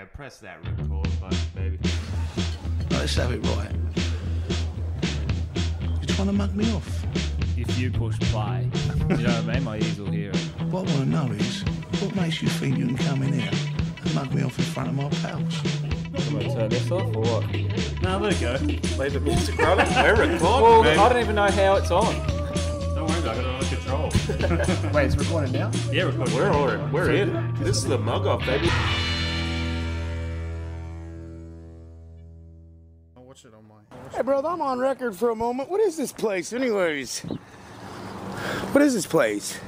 Yeah, press that record button, baby. Let's have it right. You're trying to mug me off. If you push play, you know what I mean? My ears will hear it. What I want to know is, what makes you think you can come in here and mug me off in front of my pals? I'm I turn this off or what? No, there it go. Play the music, brother. We're recording, Well, man. I don't even know how it's on. Don't worry, I got it under control. Wait, it's recording now? Yeah, recording. We're all, we're in. This is the mug off, baby. Hey, bro, I'm on record for a moment. What is this place, anyways? What is this place?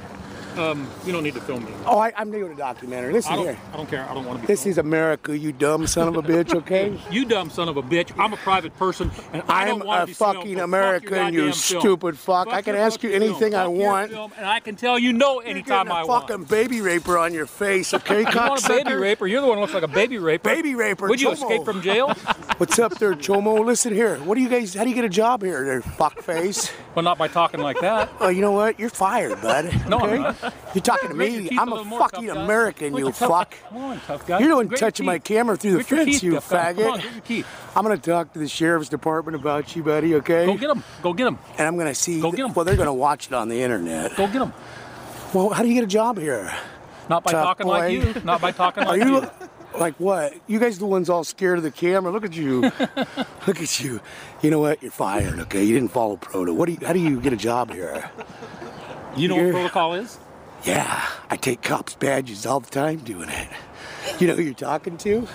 Um, you don't need to film me. Oh, I, I'm new to documentary. Listen I don't. here. I don't care. I don't want to be. This filmed. is America, you dumb son of a bitch, okay? You dumb son of a bitch. I'm a private person, and I I'm don't want a to be fucking fuck American, your you stupid fuck. Fuck I can ask you anything film. I want. film, and I can tell you no anytime I a want. fucking baby raper on your face, okay, You want a baby raper? You're the one who looks like a baby raper. Baby raper, Would you Chomo. escape from jail? What's up there, Chomo? Listen here. What do you guys? How do you get a job here, there, fuckface? well, not by talking like that. Oh, you know what? You're fired, bud. No, I'm okay? You're talking to me. I'm a a little more, fucking. American, you fuck. Come on, tough guy. You're the one touching my camera through the fence, teeth, you on, faggot. grit your teeth. I'm gonna talk to the sheriff's department about you, buddy. Okay? Go get him. Go get him. And I'm gonna see. Go get 'em. Well, they're gonna watch it on the internet. Go get him. Well, how do you get a job here? Not by Tough talking like you. Not by talking like you you. like what? You guys the ones all scared of the camera? Look at you. Look at you. You know what? You're fired. Okay? You didn't follow proto. What do you? How do you get a job here? You know what You're- protocol is? Yeah, I take cops' badges all the time doing it. You know who you're talking to?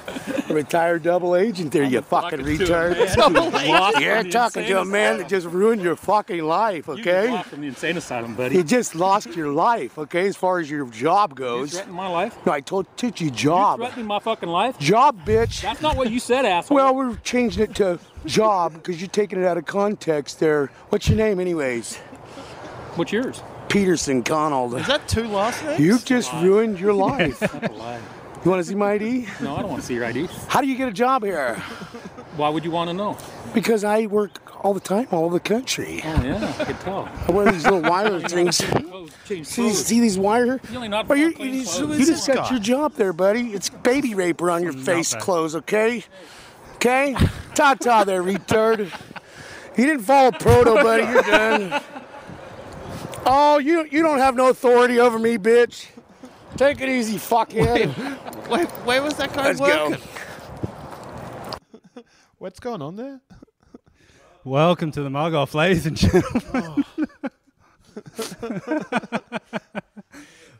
A retired double agent there, you fucking retard. man who's lost You're talking to a man that just ruined your fucking life, You okay? walked from the insane asylum, buddy. You just lost your life, okay, as far as your job You goes. threatening my life? No, I told told you You job. threatening my fucking life? Job, bitch. That's not what you said, asshole. Well, we're changing it to job because you're taking it out of context there. What's your name, anyways? what's yours? Peterson Connell. Is that two last names? You've just ruined your life. You want to see my ID? No, I don't want to see your ID. How do you get a job here? Why would you want to know? Because I work all the time, all over the country. Oh yeah, I could tell. I wear these little wire things. See, see these wire? You only not Well, you, clean you, clothes. you just got your job there, buddy. It's baby raper on your mm, face clothes, okay? Okay? Ta ta there, retard. You didn't follow proto, buddy. You're done. Oh, you you don't have no authority over me, bitch. Take it easy, fuckhead. Wait, where was that guy Let's go. What's going on there? Welcome to the mug off, ladies and gentlemen.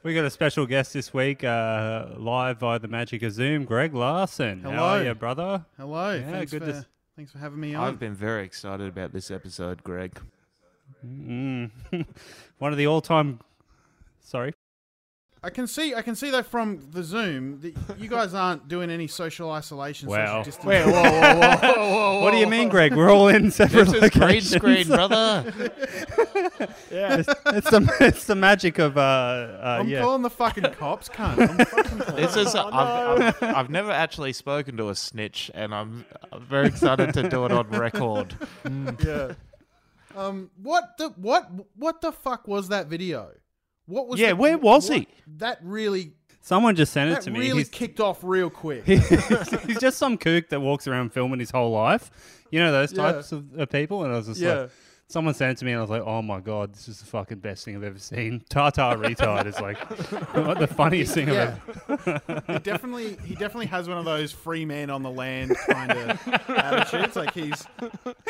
we got a special guest this week, uh, live via the magic of Zoom, Greg Larsen. How Hello. are you, brother? Hello. Yeah, thanks, good for, to s- thanks for having me on. I've been very excited about this episode, Greg. Mm. One of the all-time. Sorry. I can see. I can see that from the Zoom. That you guys aren't doing any social isolation. Wow. Social distancing. Wait, whoa, whoa, whoa, whoa, whoa, What do you mean, Greg? We're all in separate This is green locations. screen, brother. it's, it's the it's the magic of uh, uh I'm yeah. calling the fucking cops, cunt. I'm fucking calling This is them. I've, I've, I've never actually spoken to a snitch, and I'm I'm very excited to do it on record. yeah. Um. What the what what the fuck was that video? What was? Yeah, the- where was what- he? That really Someone just sent it to me. really He's- kicked off real quick. he's just some kook that walks around filming his whole life. You know those Yeah. types of, of people, and I was just Yeah. like, someone sent it to me, and I was like, oh my god, this is the fucking best thing I've ever seen. Tata retard is like the funniest thing Yeah. I've ever. he definitely he definitely has one of those free man on the land kind of attitudes. Like he's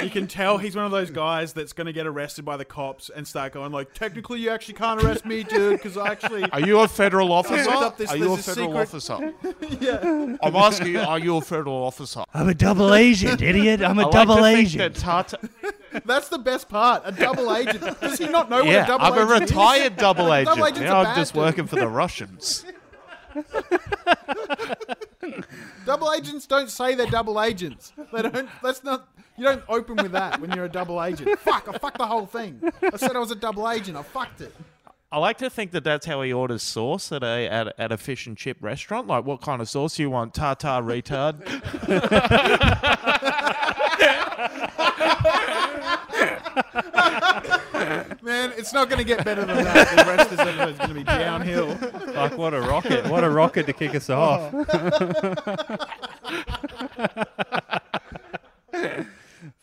you can tell he's one of those guys that's going to get arrested by the cops and start going like, technically you actually can't arrest me, dude, because I actually Are you a federal officer? up this- are you a federal secret- officer? yeah. I'm asking you, are you a federal officer? I'm a double agent, idiot. I'm a I like double to think agent. that Tata, That's the best part. A double agent. Does he not know what a double I'm agent is? I'm a retired double agent. Double now I'm just dude. working for the Russians. Double agents don't say they're double agents. They don't. That's not. You don't open with that when you're a double agent. Fuck! I fucked the whole thing. I said I was a double agent. I fucked it. I like to think that that's how he orders sauce at a at, a- at a fish and chip restaurant. Like, what kind of sauce do you want? Tartar retard. Man, it's not going to get better than that. The rest is going to be downhill. Fuck, what a rocket. What a rocket to kick us off.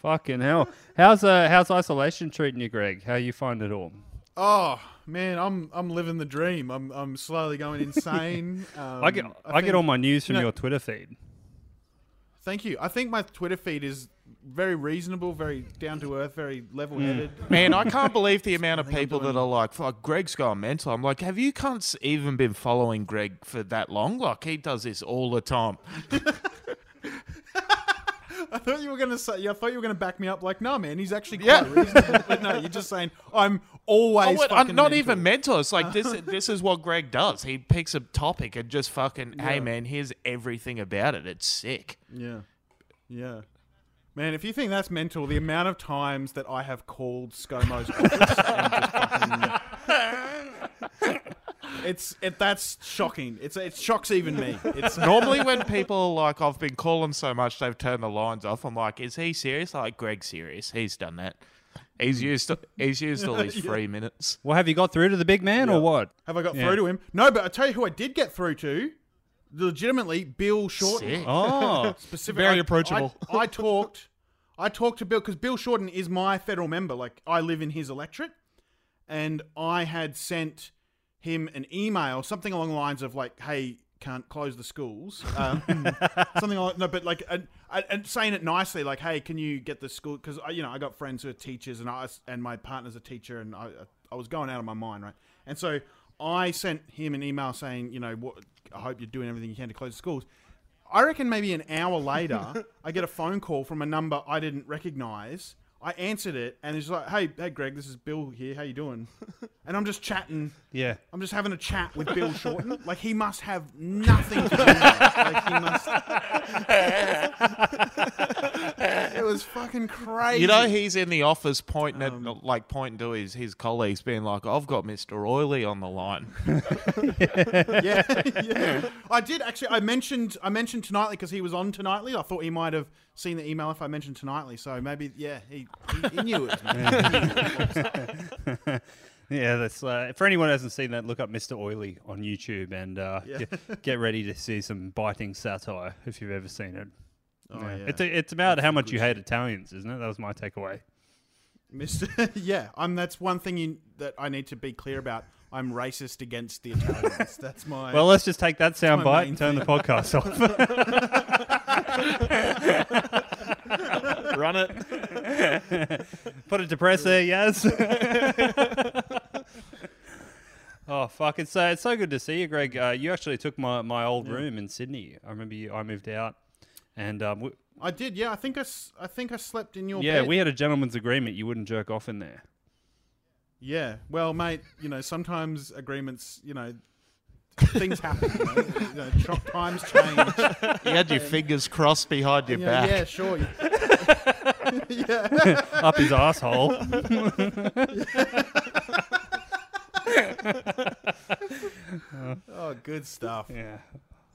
Fucking hell. How's uh, how's isolation treating you, Greg? How you find it all? Oh man, I'm I'm living the dream. I'm I'm slowly going insane. Um, I get I, get think- all my news from you know- your Twitter feed. Thank you. I think my Twitter feed is very reasonable, very down to earth, very level headed. Mm. Man, I can't believe the amount of people that are like, "Fuck, Greg's gone mental." I'm like, have you cunts even been following Greg for that long? Like, he does this all the time. I thought you were gonna say. I thought you were gonna back me up. Like, no, man, he's actually quite Yeah. reasonable. But no, you're just saying I'm always. Oh, wait, fucking I'm not mental. even mental. It's like this. this is what Greg does. He picks a topic and just fucking, hey man, here's everything about it. It's sick. Yeah, yeah. Man, if you think that's mental, the amount of times that I have called ScoMo's office and just fucking, it's it that's shocking. It's it shocks even me. It's Normally, when people like, I've been calling so much, they've turned the lines off. I'm like, is he serious? Like, Greg's serious. He's done that. He's used. He's used all his free minutes. Well, have you got through to the big man or what? have I got Yeah. through to him? No, but I tell you who I did get through to. Legitimately, Bill Shorten. Sick. Oh, specific. Very I- approachable. I, I talked, I talked to Bill because Bill Shorten is my federal member. Like I live in his electorate, and I had sent him an email, something along the lines of like, "Hey, can't close the schools," um, something like no, but like, and, and saying it nicely, like, "Hey, can you get the school?" Because you know, I got friends who are teachers, and I and my partner's a teacher, and I I was going out of my mind, right? And so I sent him an email saying, you know, what, I hope you're doing everything you can to close the schools. I reckon maybe an hour later, I get a phone call from a number I didn't recognize. I answered it, and it's like, "Hey, hey, Greg, this is Bill here. How you doing?" And I'm just chatting. yeah. I'm just having a chat with Bill Shorten. Like he must have nothing to do with. Like he must. It was fucking crazy. You know, he's in the office pointing at, like, pointing to his, his colleagues, being like, "I've got Mister Oily on the line." yeah, yeah. I did actually. I mentioned I mentioned Tonightly because he was on Tonightly. I thought he might have seen the email if I mentioned Tonightly. So maybe, yeah, he he, he knew it. Was. Yeah, that's uh, for anyone who hasn't seen that. Look up Mr. Oily on YouTube and uh, Yeah. get, get ready to see some biting satire if you've ever seen it. Oh, Yeah. yeah. It's it's about how much you hate Italians, isn't it? That was my takeaway. Mister, yeah, I'm. That's one thing you, that I need to be clear about. I'm racist against the Italians. That's my. Well, let's just take that sound bite and turn the podcast off. Run it. Put it to press there, Yaz. oh fuck! It's uh, it's so good to see you, Greg. Uh, you actually took my, my old room in Sydney. I remember you, I moved out, and um, we, I did. Yeah, I think I, s- I think I slept in your yeah, bed. we had a gentleman's agreement. You wouldn't jerk off in there. Yeah. Well, mate, you know, sometimes agreements, you know, things happen. You know, you know tr- times change. You had your fingers crossed behind your You know, back. yeah, sure. yeah. Up his asshole. Oh, good stuff. yeah.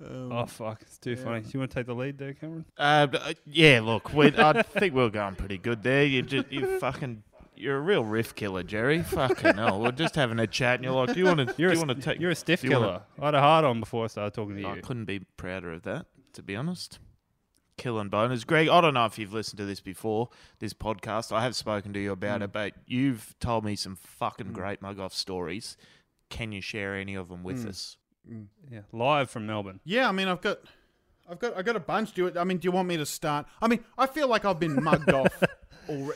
Um, Oh fuck! It's too funny. Do you want to take the lead there, Cameron? Uh, uh, yeah, look, we, I think we're going pretty good there. You just, you fucking, you're a real riff killer, Jerry. Fucking hell, we're just having a chat, and you're like, do you want to, You're you a, want to take? you're a stiff do you wanna- killer. I had a hard on before I started talking to I you. I couldn't be prouder of that, to be honest. Killing boners, Greg. I don't know if you've listened to this before, this podcast. I have spoken to you about Mm. it, but you've told me some fucking great mug off stories. Can you share any of them with Mm. us? Mm. Yeah, live from Melbourne. Yeah, I mean, I've got, I've got, I've got a bunch. Do it. I mean, do you want me to start? I mean, I feel like I've been mugged off,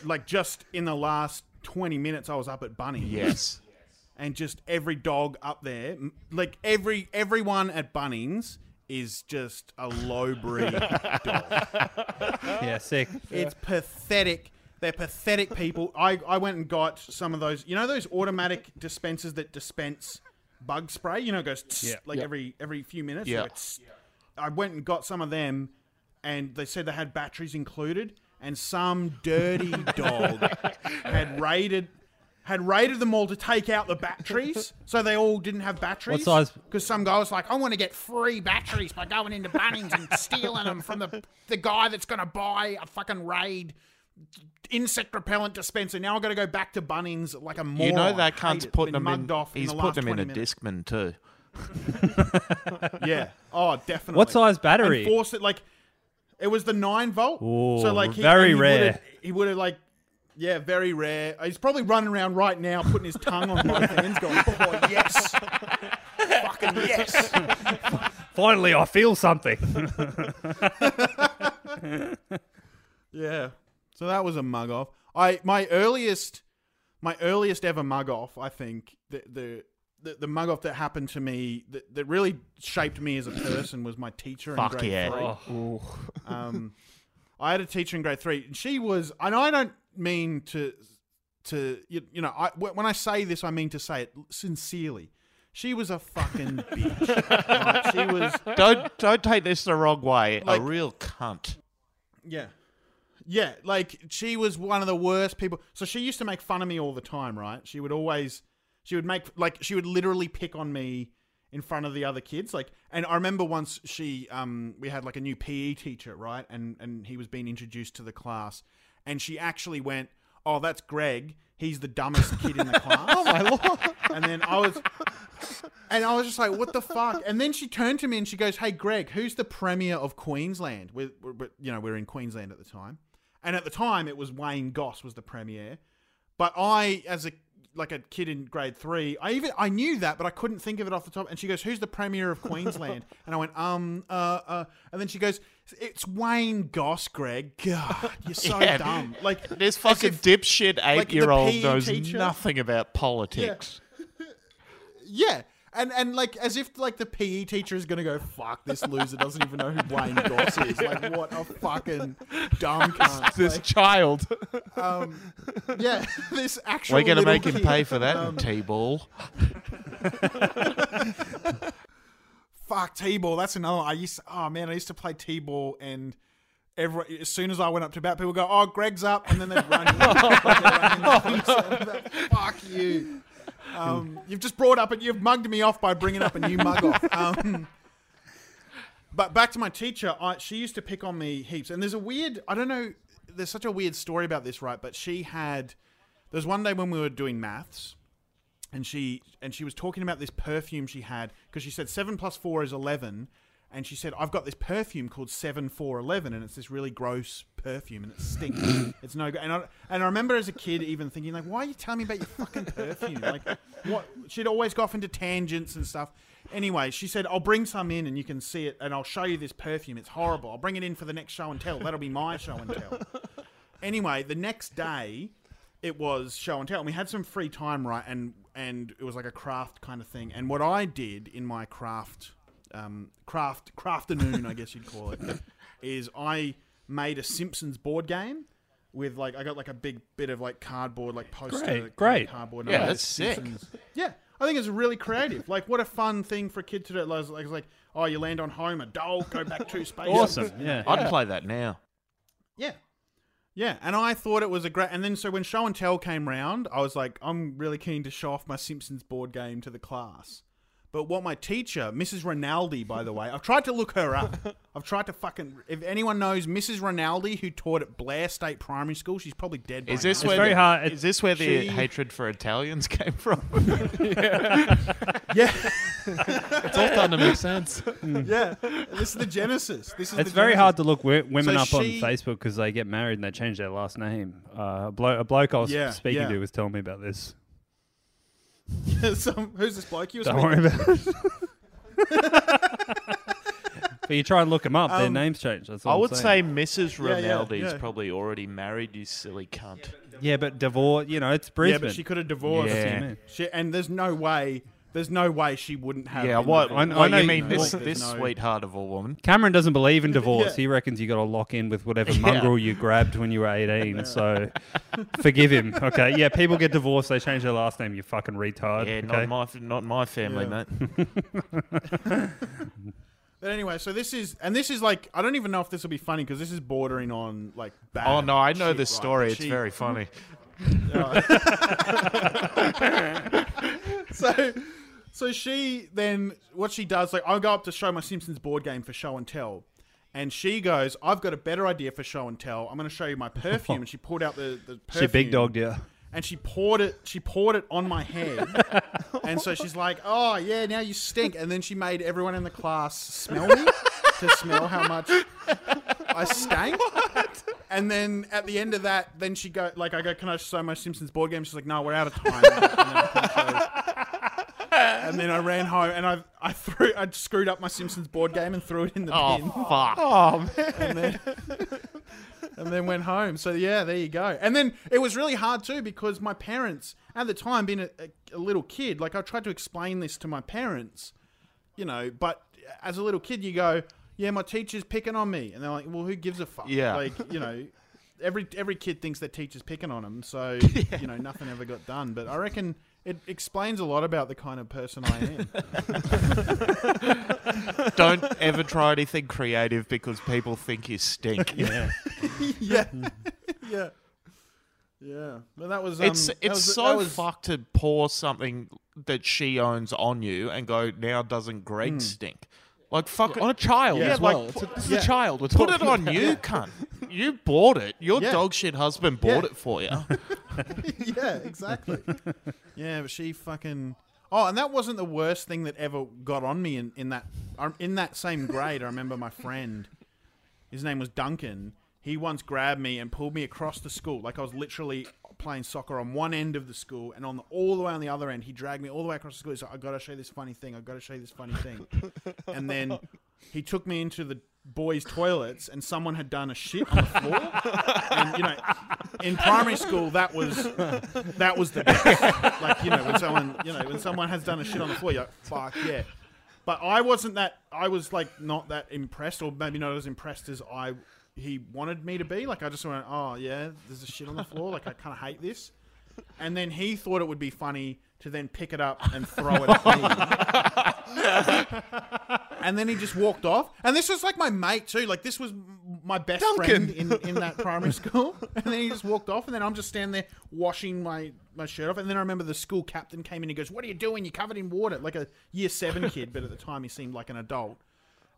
like just in the last twenty minutes. I was up at Bunny. Yes. and just every dog up there, like every everyone at Bunnings is just a low breed dog. Yeah, sick. It's pathetic. They're pathetic people. I, I went and got some of those. You know those automatic dispensers that dispense bug spray. You know, it goes tss, Yeah. like every every few minutes. Yeah. So I went and got some of them, and they said they had batteries included. And some dirty dog had raided had raided them all to take out the batteries, so they all didn't have batteries. What size- Because some guy was like, "I want to get free batteries by going into Bunnings and stealing them from the the guy that's going to buy a fucking raid insect repellent dispenser. Now I've got to go back to Bunnings like a moron. You know that cunt's it. putting Been them in. off he's in the putting last them in a 20 minutes. Discman too. Yeah. Oh, definitely. What size battery? And force it like it was the nine volt. Ooh, so like he, very he rare. would've- He would have like. Yeah, very rare. He's probably running around right now, putting his tongue on both hands, going, "Oh yes, fucking yes." Finally, I feel something. Yeah. So that was a mug off. I my earliest my earliest ever mug off, I think, the the the, the mug off that happened to me that, that really shaped me as a person was my teacher in Fuck grade yeah. three. Um, I had a teacher in grade three, and she was, and I don't mean to, to you, you know, I, when I say this, I mean to say it sincerely. She was a fucking bitch. right? She was, Don't don't take this the wrong way. Like- a real cunt. yeah, yeah. Like she was one of the worst people. So she used to make fun of me all the time, right? She would always, she would make like she would literally pick on me in front of the other kids. Like, and I remember once she, um, we had like a new PE teacher, right? And and he was being introduced to the class, and she actually went, "Oh, that's Greg. He's the dumbest kid in the class." oh my lord! And then I was. And I was just like, "What the fuck?" And then she turned to me and she goes, "Hey, Greg, who's the premier of Queensland?" We're, we're, you know, we are in Queensland at the time, and at the time it was Wayne Goss was the premier. But I, as a like a kid in grade three, I even I knew that, but I couldn't think of it off the top. And she goes, "Who's the premier of Queensland?" and I went, "Um, uh, uh." And then she goes, "It's Wayne Goss, Greg. God, you're so Yeah. dumb. Like This fucking if- dipshit eight year old knows teacher- nothing about politics. Yeah. And and like as if like the PE teacher is gonna go, fuck, this loser doesn't even know who Wayne Goss is. Like what a fucking dumb cunt. This Like, child. um, yeah, this actual We're gonna make him pay for that um, T-ball. Fuck T-ball. That's another. One. I used. To, oh man, I used to play T-ball and. Every, as soon as I went up to bat, people go, "Oh, Greg's up," and then they'd run. in. Like, they're running in. So I'm Fuck you! Um, you've just brought up and you've mugged me off by bringing up a new mug off. Um, but back to my teacher, I, she used to pick on me heaps. And there's a weird, I don't know, there's such a weird story about this, right? But she had, there was one day when we were doing maths, and she and she was talking about this perfume she had because she said seven plus four is eleven, and she said I've got this perfume called seven four eleven, and it's this really gross perfume and it stinks. it's no good. And I and I remember as a kid even thinking like, why are you telling me about your fucking perfume? Like, what? She'd always go off into tangents and stuff. Anyway, she said I'll bring some in and you can see it, and I'll show you this perfume. It's horrible. I'll bring it in for the next show and tell. That'll be my show and tell. Anyway, the next day it was show and tell. And we had some free time, right? And and it was like a craft kind of thing. And what I did in my craft, um, craft crafternoon, I guess you'd call it, is I made a Simpsons board game with like I got like a big bit of like cardboard, like poster, Great, kind of great. cardboard. and Yeah, I made that's sick. Simpsons- Yeah. I think it's really creative. Like, what a fun thing for a kid to do. Like, like, it's like oh, you land on Homer, doll, go back two spaces. Awesome. Yeah. I'd play that now. Yeah. Yeah, and I thought it was a great. And then so when show and tell came round, I was like, I'm really keen to show off my Simpsons board game to the class. But what my teacher, Mrs. Rinaldi, by the way, I've tried to look her up. I've tried to fucking. If anyone knows Mrs. Rinaldi, who taught at Blair State Primary School, she's probably dead. By Is this now. where very the, hard- it- Is this where the She- hatred for Italians came from? Yeah, It's all starting to make sense. yeah. This is the genesis. This is. It's the very genesis. hard to look wi- women So up on she- Facebook because they get married and they change their last name. Uh, a, blo- a bloke I was Yeah, speaking yeah. to was telling me about this. Some, who's this bloke you were Don't speaking worry about it. but you try and look them up, their Um, names change. That's all I I'm would saying. say Mrs. Yeah, yeah, Rinaldi's yeah. probably already married, you silly cunt. Yeah, but divorce, you know, it's Brisbane. Yeah, but she could have divorced. Yeah. That's what I mean. She, and there's no way. There's no way she wouldn't have. Yeah, been what? divorced. I- what I know you you- mean this, There's this no- sweetheart of a woman? Cameron doesn't believe in divorce. Yeah. He reckons you got to lock in with whatever Yeah. mongrel you grabbed when you were 18. So forgive him. Okay. Yeah, people get divorced. They change their last name. You fucking retard. Yeah, okay? not my not my family, Yeah. mate. But anyway, so this is, and this is like, I don't even know if this will be funny because this is bordering on like bad. Oh no, I know shit, the right? story. But It's she- very funny. so, so she then what she does like I'll go up to show my Simpsons board game for show and tell, And she goes, I've got a better idea for show and tell. I'm going to show you my perfume. And she pulled out the, the perfume. She big dogged you. and she poured it she poured it on my head and so she's like oh yeah now you stink and then she made everyone in the class smell me to smell how much i stank and then at the end of that then she go like i go can i show my simpsons board game she's like no we're out of time and then, I couldn't show- and then i ran home and i i threw i screwed up my simpsons board game and threw it in the oh, bin Oh fuck! Oh man. and then and then went home. So yeah, there you go. And then it was really hard too because my parents at the time, being a, a, a little kid, like I tried to explain this to my parents, you know, but as a little kid, you go, "Yeah, my teacher's picking on me," and they're like, "Well, who gives a fuck?" Yeah. like you know. Every every kid thinks their teacher's picking on them, so you know nothing ever got done. But I reckon it explains a lot about the kind of person I am. Don't ever try anything creative because people think you stink. Yeah. yeah, yeah, yeah. But that was um, It's that it's was- so that was- fucked to pour something that she owns on you and go now doesn't Greg Hmm. stink? Like fuck it. On a child Yeah, as like, well. It's a- this is yeah. a child. We're Put it on about. you, cunt. You bought it. Your Yeah. dog shit husband bought Yeah. it for you. yeah, exactly. yeah, but she fucking. Oh, and that wasn't the worst thing that ever got on me in, in that um, in that same grade. I remember my friend, his name was Duncan. He once grabbed me and pulled me across the school, like I was literally playing soccer on one end of the school, and on the, all the way on the other end, he dragged me all the way across the school. He's like, "I got to show you this funny thing. I got to show you this funny thing." and then he took me into the boys' toilets, and someone had done a shit on the floor. and you know, in primary school, that was that was the best. like you know, when someone you know when someone has done a shit on the floor, you're like, fuck yeah. But I wasn't that. I was like not that impressed, or maybe not as impressed as I he wanted me to be. Like I just went, oh yeah, there's a shit on the floor. Like I kind of hate this. And then he thought it would be funny to then pick it up and throw it at me. and then he just walked off. And this was like my mate too. Like this was my best friend in, in that primary school. And then he just walked off. And then I'm just standing there washing my, my shirt off. And then I remember the school captain came in and goes, "What are you doing? You're covered in water." Like a year seven kid, but at the time he seemed like an adult.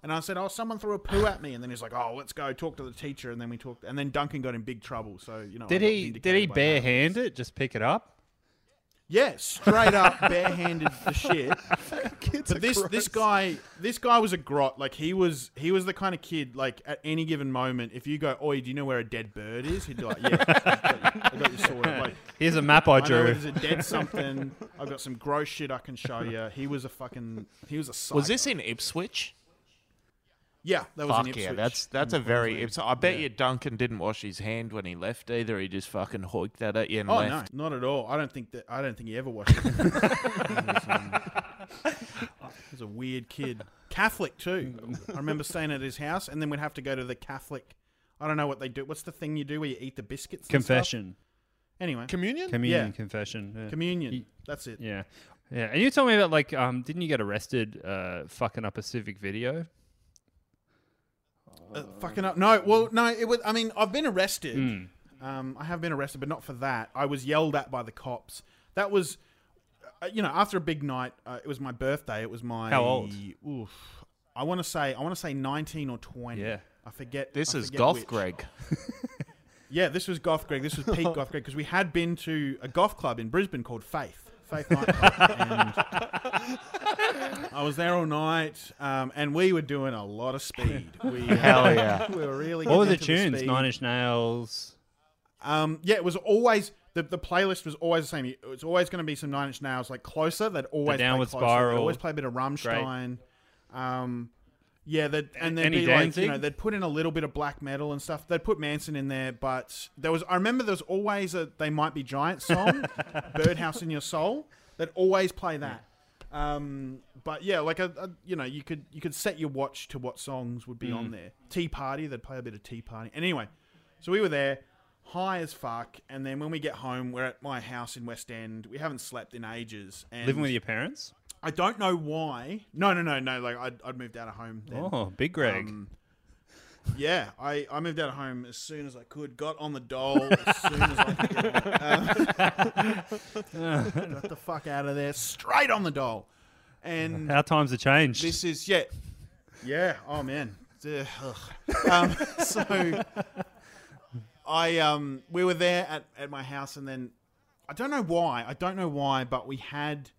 And I said, "Oh, someone threw a poo at me." And then he's like, "Oh, let's go talk to the teacher." And then we talked. And then Duncan got in big trouble. So you know, Did he did he that. barehand it? Just pick it up? Yeah, straight up barehanded the shit. Kids But this this gross. guy this guy was a grot. Like he was he was the kind of kid like at any given moment, if you go, "Oi, do you know where a dead bird is?" He'd be like, "Yeah, I got you, I got you sorted." Like, Here's a map I I know drew. there's a dead something. I've got some gross shit I can show you. He was a fucking he was a psycho. Was this in Ipswich? Yeah, that was Fuck in Ipswich. yeah, that's that's a very. Ipswich. I bet you Duncan didn't wash his hand when he left either. He just fucking hoiked that at you and Oh left. no, not at all. I don't think that. I don't think he ever watched it. he, was, um, he was a weird kid. Catholic too. I remember staying at his house, and then we'd have to go to the Catholic. I don't know what they do. What's the thing you do where you eat the biscuits? and stuff? Confession. Anyway, Communion? Communion Yeah. confession. Yeah. communion. Ye- That's it. Yeah. Yeah. And you told me about like um didn't you get arrested uh fucking up a civic video? Uh, fucking up. No, well, no. It was. I mean, I've been arrested. Hmm. Um, I have been arrested, but not for that. I was yelled at by the cops. That was, uh, you know, after a big night. Uh, it was my birthday. It was my. How old? Oof. I want to say. I want to say nineteen or twenty. Yeah. I forget. This I is forget Goth which. Greg. Yeah, this was Goth Greg. This was Pete Goth Greg because we had been to a goth club in Brisbane called Faith. Faith nightclub, and I was there all night, um, and we were doing a lot of speed. We, Hell yeah. we were really. What were the tunes? speed. Nine Inch Nails. Um, yeah, it was always the, the playlist was always the same. It was always going to be some Nine Inch Nails, like closer. They'd always Downward play closer. They'd Spiral. always play a bit of Rammstein. Um, yeah, that and then Any be like you know they'd put in a little bit of black metal and stuff. They'd put Manson in there, but there was I remember there was always a They Might Be Giant song, Birdhouse in Your Soul. They'd always play that. Um, but yeah, like a, a you know you could you could set your watch to what songs would be Mm. on there. Tea Party, they'd play a bit of Tea Party. And anyway, so we were there, high as fuck, and then when we get home, we're at my house in West End. We haven't slept in ages. And Living with your parents? I don't know why. No, no, no, no. Like I'd, I'd moved out of home. Then. Oh, Big Greg. Um, yeah, I, I moved out of home as soon as I could. Got on the dole as soon as I could. Um, got the fuck out of there. Straight on the dole. And How times have changed. this is yeah, yeah. Oh man, Ugh, ugh. um, so I um we were there at, at my house and then I don't know why I don't know why but we had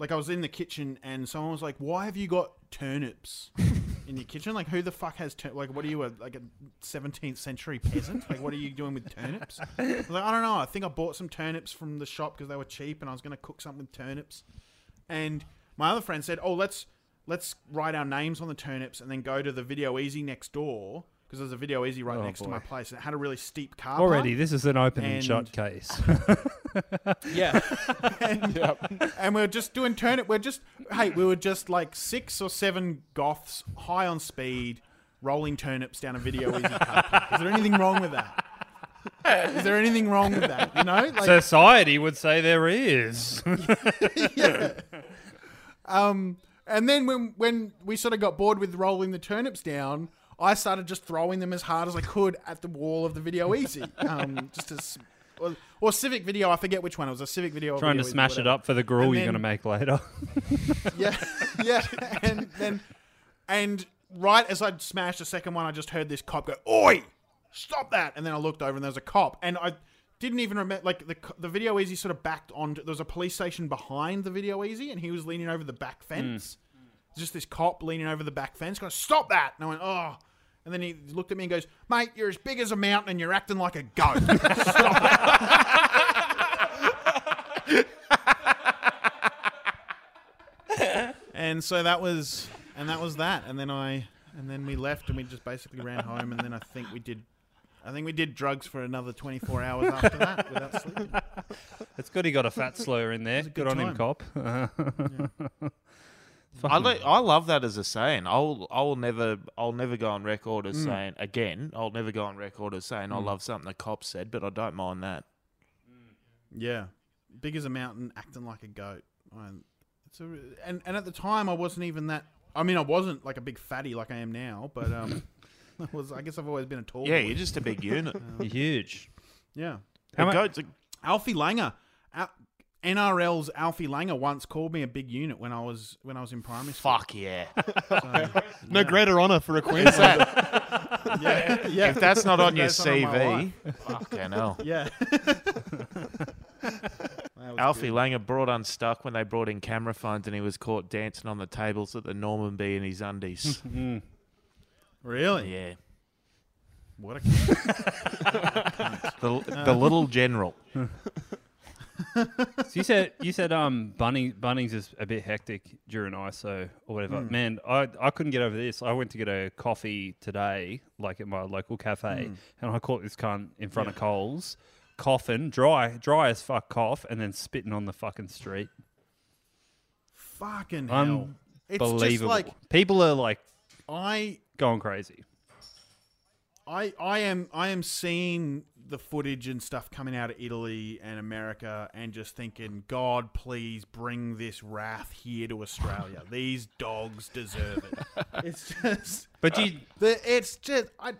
like I was in the kitchen and someone was like why have you got turnips in your kitchen like who the fuck has tur- like what are you a, like a 17th century peasant like what are you doing with turnips I was like I don't know I think I bought some turnips from the shop because they were cheap and I was going to cook something with turnips and my other friend said, "Oh, let's let's write our names on the turnips and then go to the Video Easy next door because there's a Video Easy right Oh, next to my place and it had a really steep car. Already, park. this is an open And- shut case. yeah. and, and we're just doing turnip. We're just hey, we were just like six or seven goths, high on speed, rolling turnips down a Video Easy car. park. Is there anything wrong with that? Is there anything wrong with that? You know, like Society would say there is. yeah. Um, and then when when we sort of got bored with rolling the turnips down, I started just throwing them as hard as I could at the wall of the Video Easy. Um, just as or, or Civic Video, I forget which one. It was a Civic Video. Trying to Video Easy, smash it up for the gruel And you're going to make later. Yeah, yeah. And then, and right as I'd smashed the second one, I just heard this cop go, "Oi, stop that!" And then I looked over and there was a cop, and I didn't even remember. Like the the Video Easy sort of backed on. There was a police station behind the Video Easy, and he was leaning over the back fence. Mm. Just this cop leaning over the back fence, going, "Stop that!" And I went, "Oh." And then he looked at me and goes, "Mate, you're as big as a mountain, and you're acting like a goat." And so that was and that was that and then i and then we left and we just basically ran home and then i think we did i think we did drugs for another 24 hours after that without sleeping it's good he got a fat slur in there. Good, good on him, time. cop. I, Fucking- I love that as a saying. I'll I'll never I'll never go on record Mm. as saying again. I'll never go on record as saying I love something the cop said, but I don't mind that. yeah big as a mountain acting like a goat I, it's a, and and at the time i wasn't even that i mean i wasn't like a big fatty like i am now but um I was i guess i've always been a tall Yeah, boy. you're just a big unit. You're huge. yeah How The mu- goats Alfie Langer, Al- NRL's Alfie Langer once called me a big unit when I was when I was in primary school. fuck yeah. No greater honour for a Queensland. Yeah, yeah. if that's not on your That's on my CV, life. fucking hell. Yeah. Alfie good. Langer brought unstuck when they brought in camera phones and he was caught dancing on the tables at the Normanby in his undies. Hmm. Really? yeah. What a The, the little general. So you said you said um Bunning, Bunnings is a bit hectic during ISO or whatever. Hmm. Man, I, I couldn't get over this. I went to get a coffee today, like at my local cafe, Hmm. and I caught this cunt in front of Coles, coughing, dry, dry as fuck cough, and then spitting on the fucking street. fucking hell. It's just Unbelievable. like People are like I going crazy. I I am I am seeing the footage and stuff coming out of Italy and America and just thinking, God, please bring this wrath here to Australia. These dogs deserve it. it's just But you, the, it's just I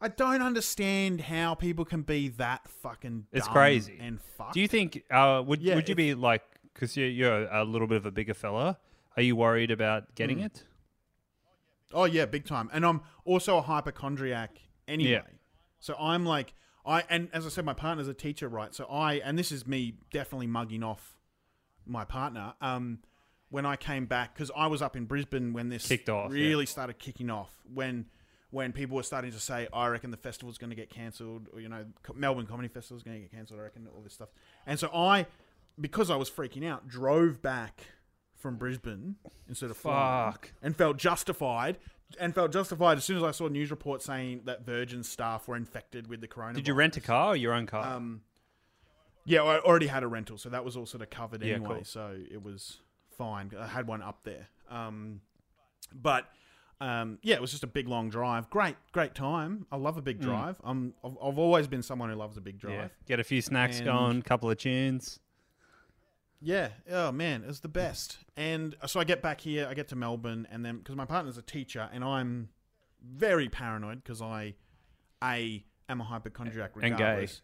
I don't understand how people can be that fucking It's crazy. and fucked. do you think uh would Yeah, would you be like because you're, you're a little bit of a bigger fella? Are you worried about getting Hmm. it? Oh yeah, big time. And I'm also a hypochondriac anyway. Yeah. So I'm like I and as I said, my partner's a teacher, right? So I and this is me definitely mugging off my partner. Um, when I came back because I was up in Brisbane when this Kicked off, yeah. really started kicking off when when people were starting to say, I reckon the festival's going to get cancelled, or you know, Melbourne Comedy Festival's going to get cancelled. I reckon all this stuff. And so I, because I was freaking out, drove back from Brisbane instead of flying and felt justified and felt justified as soon as I saw news reports saying that Virgin staff were infected with the coronavirus. Did you rent a car or your own car? Um, yeah, I already had a rental, so that was all sort of covered Yeah, anyway. cool. So it was fine. I had one up there. Um, but um, yeah, it was just a big long drive. Great, great time. I love a big drive. Um, I've, I've always been someone who loves a big drive. yeah. Get a few snacks And- going, couple of tunes. Yeah. Oh man, it was the best. And so I get back here, I get to Melbourne, and then because my partner's a teacher, and I'm very paranoid because I, a, am a hypochondriac And gay. regardless.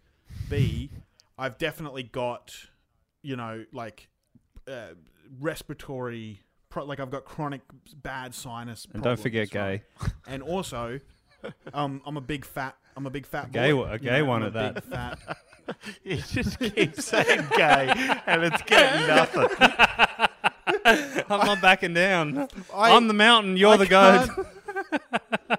B, I've definitely got, you know, like, uh, respiratory pro- like I've got chronic bad sinus. And don't problems, forget right? gay. And also, um, I'm a big fat. I'm a big fat. gay boy, one- a you gay one I'm at a that. big Fat. You just keep saying gay, and it's getting nothing. I'm not backing down. I- I'm the mountain. You're I the goat.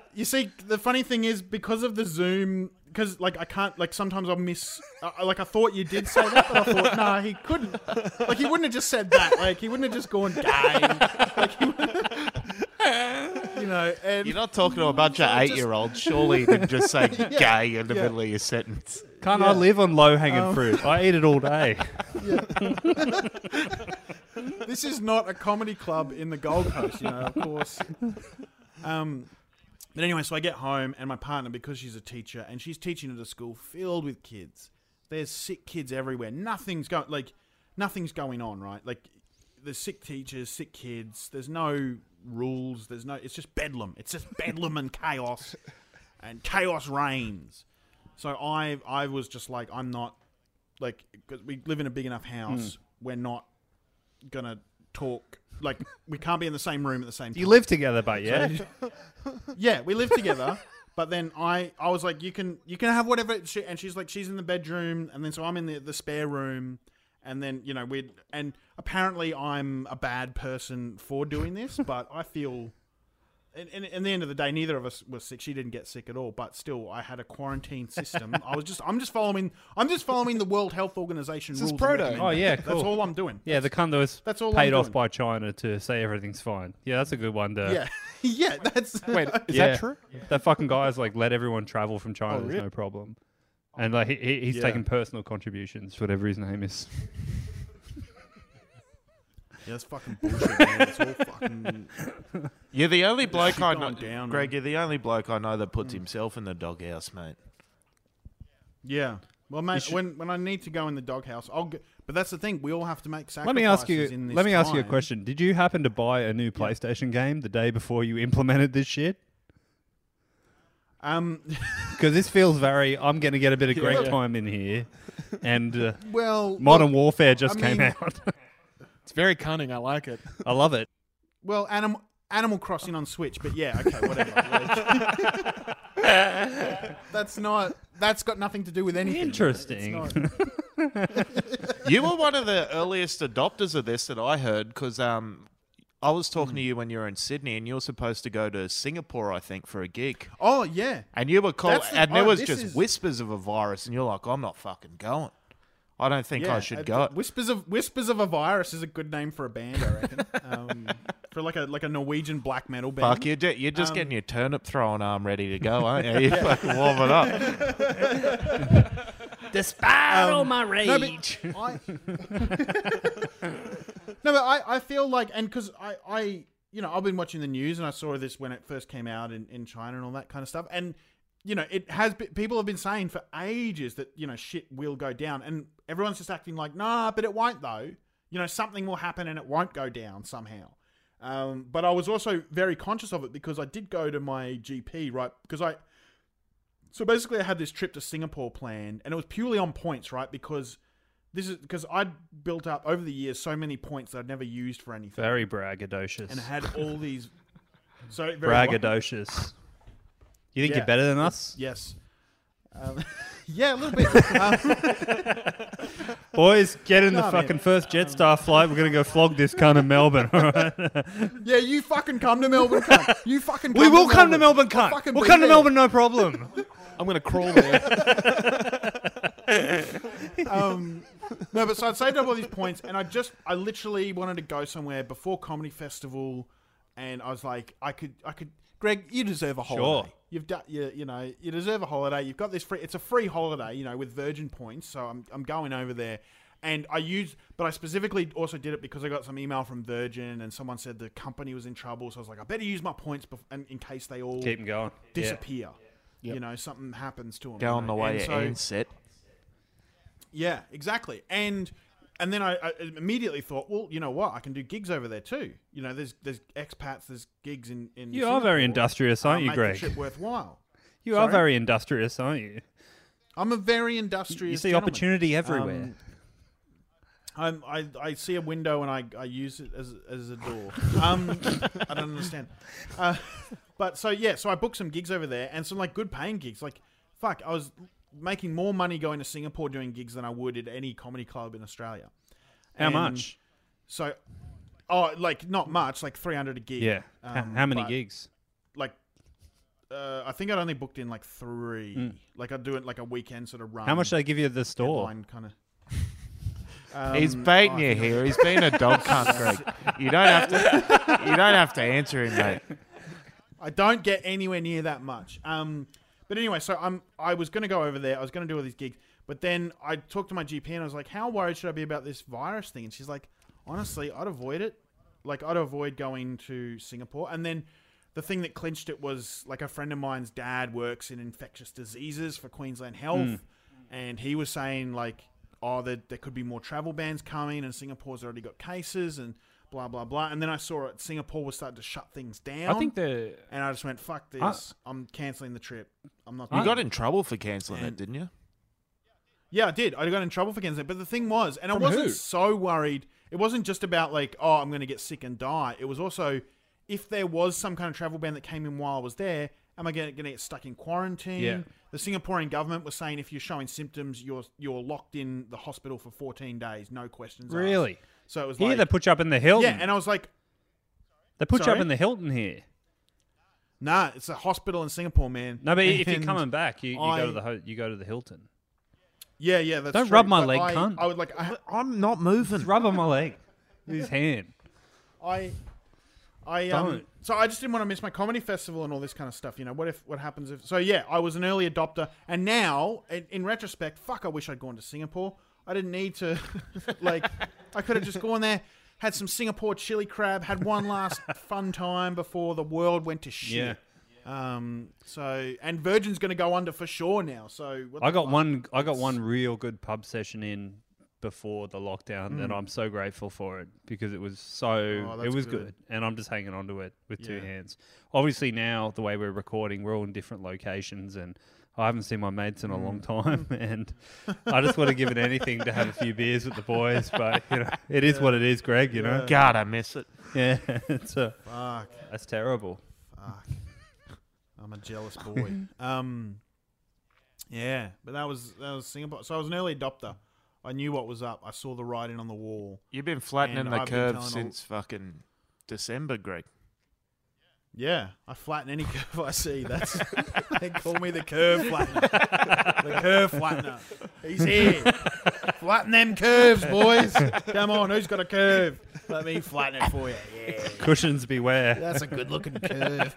you see, the funny thing is because of the Zoom, because like I can't, like sometimes I'll miss. Uh, like I thought you did say that, but I thought nah, he couldn't. Like he wouldn't have just said that. Like he wouldn't have just gone gay. Like he you know, and You're not talking to a bunch of eight-year-olds. Surely you didn't just say gay in the middle of your sentence. Can't I live on low hanging fruit? I eat it all day. this is not a comedy club in the Gold Coast, you know, of course. Um, but anyway, so I get home and my partner, because she's a teacher and she's teaching at a school filled with kids. There's sick kids everywhere. Nothing's going like nothing's going on, right? Like there's sick teachers, sick kids. There's no rules. There's no. It's just bedlam. It's just bedlam and chaos, and chaos reigns. So I I was just like I'm not like because we live in a big enough house. Hmm. We're not gonna talk. Like we can't be in the same room at the same time. You live together, but yeah. Yeah, we live together. But then I, I was like, you can, you can have whatever. She, and she's like, she's in the bedroom, and then so I'm in the the spare room, and then you know we, and apparently I'm a bad person for doing this, but I feel. And, and, and at the end of the day, neither of us was sick. She didn't get sick at all, but still, I had a quarantine system. I was just, I'm just following, I'm just following the World Health Organization is rules. and proto. Oh, yeah, That's all I'm doing. Yeah, the cunt that was That's all paid I'm off doing. by China to say everything's fine. Yeah, that's a good one. To, yeah, yeah. That's Wait, is Yeah. that true? That fucking guy's like let everyone travel from China. Oh, There's really? no problem. Oh. And like he, he, he's Yeah. taking personal contributions, whatever his name is. Yeah, that's fucking bullshit, man. It's all fucking. You're the only bloke I know, going down, Greg. man. You're the only bloke I know that puts himself in the doghouse, mate. Yeah. Well, mate, when when I need to go in the doghouse, I'll. Go, but that's the thing. We all have to make sacrifices. Let me ask you. In this Let me ask you a time. question. Did you happen to buy a new PlayStation game the day before you implemented this shit? Um. Because this feels very. I'm going to get a bit of great Yeah. time in here, and uh, Well, Modern well, Warfare just I came mean- out. It's very cunning. I like it. I love it. well, Animal Animal Crossing on Switch, but yeah, okay, whatever. Like- that's not. That's got nothing to do with anything. Interesting. You were one of the earliest adopters of this that I heard because um, I was talking to you when you were in Sydney and you were supposed to go to Singapore, I think, for a gig. oh yeah. And you were called, That's the- and there oh, was just is- whispers of a virus, and you're like, I'm not fucking going. I don't think Yeah, I should uh, go. Whispers of Whispers of a Virus is a good name for a band, I reckon. um, for like a like a Norwegian black metal band. Fuck, you're, ju- you're just Um, getting your turnip throwing arm ready to go, aren't you? You're fucking warming up. Despite all my No, rage. but I, no, but I, I feel like, and because I, I, you know, I've been watching the news and I saw this when it first came out in, in China and all that kind of stuff. And, you know, it has, been, people have been saying for ages that, you know, shit will go down. And everyone's just acting like, nah, but it won't though. You know, something will happen and it won't go down somehow. Um, but I was also very conscious of it because I did go to my GP, right? Because I, so basically, I had this trip to Singapore planned, and it was purely on points, right? Because this is because I'd built up over the years so many points that I'd never used for anything, Very braggadocious. and I had all these. So braggadocious. You think Yeah. you're better than us? Yes. Um, yeah, a little bit. Um, Boys, get in the Nah, man. fucking first Jetstar flight. We're going to go flog this cunt in Melbourne, all right? yeah, you fucking come to Melbourne, cunt. You fucking. Come we will come to Melbourne, cunt. We'll be come to. Melbourne, no problem. I'm gonna crawl there. um, no, but so I'd saved up all these points, and I just, I literally wanted to go somewhere before comedy festival, and I was like, I could, I could, Greg, you deserve a holiday. Sure. You've done, you, you know, you deserve a holiday. You've got this free. It's a free holiday, you know, with Virgin points. So I'm, I'm going over there, and I used, but I specifically also did it because I got some email from Virgin, and someone said the company was in trouble. So I was like, I better use my points, bef- and in case they all Keep them going. Yeah. disappear. You know, something happens to them. Go on the way to so, end set. yeah, exactly. And and then I, I immediately thought, well, you know what? I can do gigs over there too. You know, there's there's expats, there's gigs in in. You are very industrious, aren't you, Greg? shit worthwhile. You are very industrious, aren't you? I'm a very industrious. You see gentleman. opportunity everywhere. Um, I'm, I I see a window and I, I use it as as a door. Um, I don't understand. Uh, but so yeah, so I booked some gigs over there and some like good paying gigs. Like fuck, I was making more money going to Singapore doing gigs than I would at any comedy club in Australia. How And much? So, oh, like not much, like three hundred a gig. Yeah. Um, how many gigs? Like, uh, I think I'd only booked in like three. Like I'd do it like a weekend sort of run. How much did they give you at the store? kind of. He's Um, baiting oh, you here. He's been a dog cunt, Greg. You don't have to. You don't have to answer him, mate. I don't get anywhere near that much. Um, but anyway, so I'm I was going to go over there. I was going to do all these gigs, but then I talked to my GP and I was like, "How worried should I be about this virus thing?" And she's like, "Honestly, I'd avoid it. Like, I'd avoid going to Singapore." And then the thing that clinched it was like a friend of mine's dad works in infectious diseases for Queensland Health, hmm. and he was saying like, "Oh, there, there could be more travel bans coming, and Singapore's already got cases and." Blah blah blah, and then I saw it. Singapore was starting to shut things down. I think the And I just went, fuck this. I'm cancelling the trip. I'm not. You doing got in trouble for cancelling it, didn't you? Yeah, I did. I got in trouble for cancelling it. But the thing was, and I wasn't who? so worried. It wasn't just about like, oh, I'm going to get sick and die. It was also, if there was some kind of travel ban that came in while I was there, am I going to get stuck in quarantine? Yeah. The Singaporean government was saying if you're showing symptoms, you're you're locked in the hospital for 14 days, no questions asked. really So it was here like, they put you up in the Hilton. yeah, and I was like, they put you up in the Hilton here. nah, it's a hospital in Singapore, man. No, but if you're And- coming back, you, you go to the ho- you go to the Hilton. yeah, yeah, that's Don't true, rub my but leg, I, cunt. I would like, I, I'm not moving. Rub on my leg. His hand. I, I um, Don't. so I just didn't want to miss my comedy festival and all this kind of stuff. You know, what if what happens if? So yeah, I was an early adopter, and now in, in retrospect, fuck, I wish I'd gone to Singapore. I didn't need to, like, I could have just gone there, had some Singapore chili crab, had one last fun time before the world went to shit. Um. So and Virgin's going to go under for sure now. So what I got fuck? one. I got one real good pub session in before the lockdown, and I'm so grateful for it because it was so. Oh, it was good. good. and I'm just hanging on to it with two hands. Obviously, now the way we're recording, we're all in different locations, and I haven't seen my mates in a long Hmm. time, and I just would have given anything to have a few beers with the boys. But you know, it is what it is, Greg. You know, God, I miss it. yeah, it's a, Fuck. that's terrible. Fuck. I'm a jealous boy. um, yeah, but that was that was Singapore. So I was an early adopter. I knew what was up. I saw the writing on the wall. You've been flattening And the I've been curve telling all- since fucking December, Greg. Yeah, I flatten any curve I see. That's they call me the curve flattener. the curve flattener. He's here. Flatten them curves, boys. Come on, who's got a curve? Let me flatten it for you. Yeah, Cushions beware. that's a good looking curve.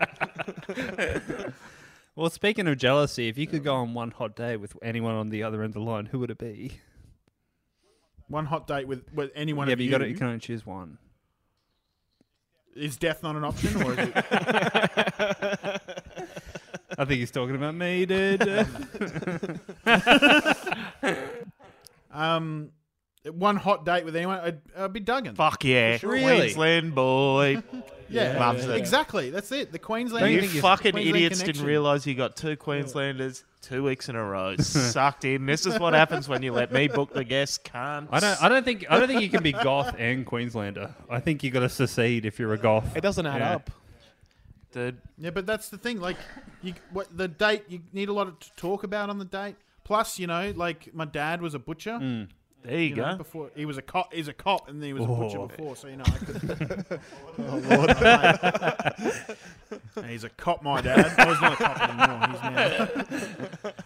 Well, speaking of jealousy, if you could go on one hot day with anyone on the other end of the line, who would it be? One hot date with, with anyone yeah, but you, you. got you can only choose one. Is death not an option, or is it? I think he's talking about me, dude. Um, one hot date with anyone, I'd, I'd be Dutton. Fuck yeah. sure. Really? Queensland boy. yeah, Loves it. exactly. That's it. The Queensland. You fucking Queensland idiots connection. didn't realise you got two Queenslanders two weeks in a row. Sucked in. This is what happens when you let me book the guest. Can't. I don't. I don't think. I don't think you can be goth and Queenslander. I think you got to secede if you're a goth. It doesn't add Yeah. up. Dude, Yeah, but that's the thing. Like, you, what the date? You need a lot to talk about on the date. Plus, you know, like my dad was a butcher. Mm. There you, You go. know, before he was a cop, he's a cop, and he was a butcher Oh. before. So you know, I could. oh Lord, he's a cop, my dad. Oh, he's not a cop anymore. He's now.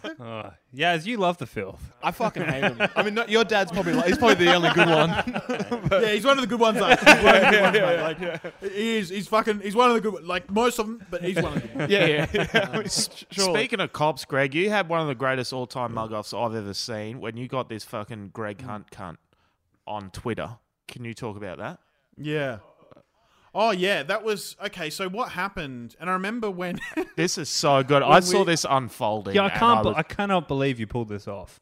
Oh, yeah, as you love the filth. I fucking hate him. I mean, not, your dad's probably like, he's probably the only good one. Yeah, he's one of the good ones. Though. He's one of the good ones, mate. Like, he is. He's fucking. He's one of the good. Like most of them, but he's one of the good. Ones. yeah, yeah. I mean, sure. Speaking of cops, Greg, you had one of the greatest all-time mug offs I've ever seen when you got this fucking Greg mm. Hunt cunt on Twitter. Can you talk about that? Yeah. Oh yeah, that was okay. So what happened? And I remember when. This is so good. I When saw this unfolding. Yeah, I can't. be- was- I cannot believe you pulled this off.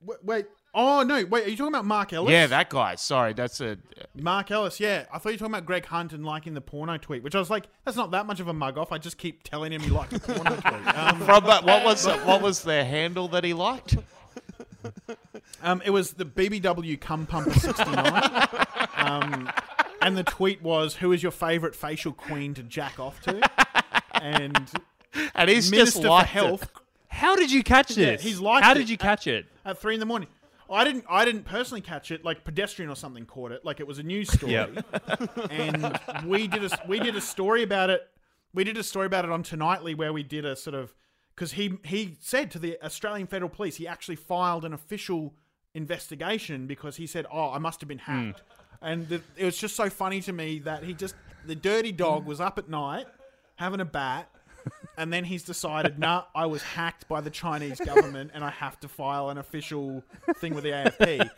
wait, wait. Oh no. Wait. Are you talking about Mark Ellis? yeah, that guy. Sorry, that's a. Mark Ellis. Yeah. I thought you were talking about Greg Hunt and liking the porno tweet, which I was like, that's not that much of a mug off. I just keep telling him he liked the porno tweet. Um, From that, what was what was the handle that he liked? Um, it was the BBW Cum Pumper 69. um, and the tweet was, Who is your favourite facial queen to jack off to? And And he's Minister just for Health How did you catch this? he's liked How it. did you catch it? at three in the morning. I didn't. I didn't personally catch it. Like pedestrian or something caught it. Like it was a news story, and we did a we did a story about it. We did a story about it on Tonightly where we did a sort of because he he said to the Australian Federal Police he actually filed an official investigation because he said, "Oh, I must have been hacked," hmm. And the, it was just so funny to me that he just the dirty dog was up at night having a bat. And then he's decided, nah, I was hacked by the Chinese government and I have to file an official thing with the AFP.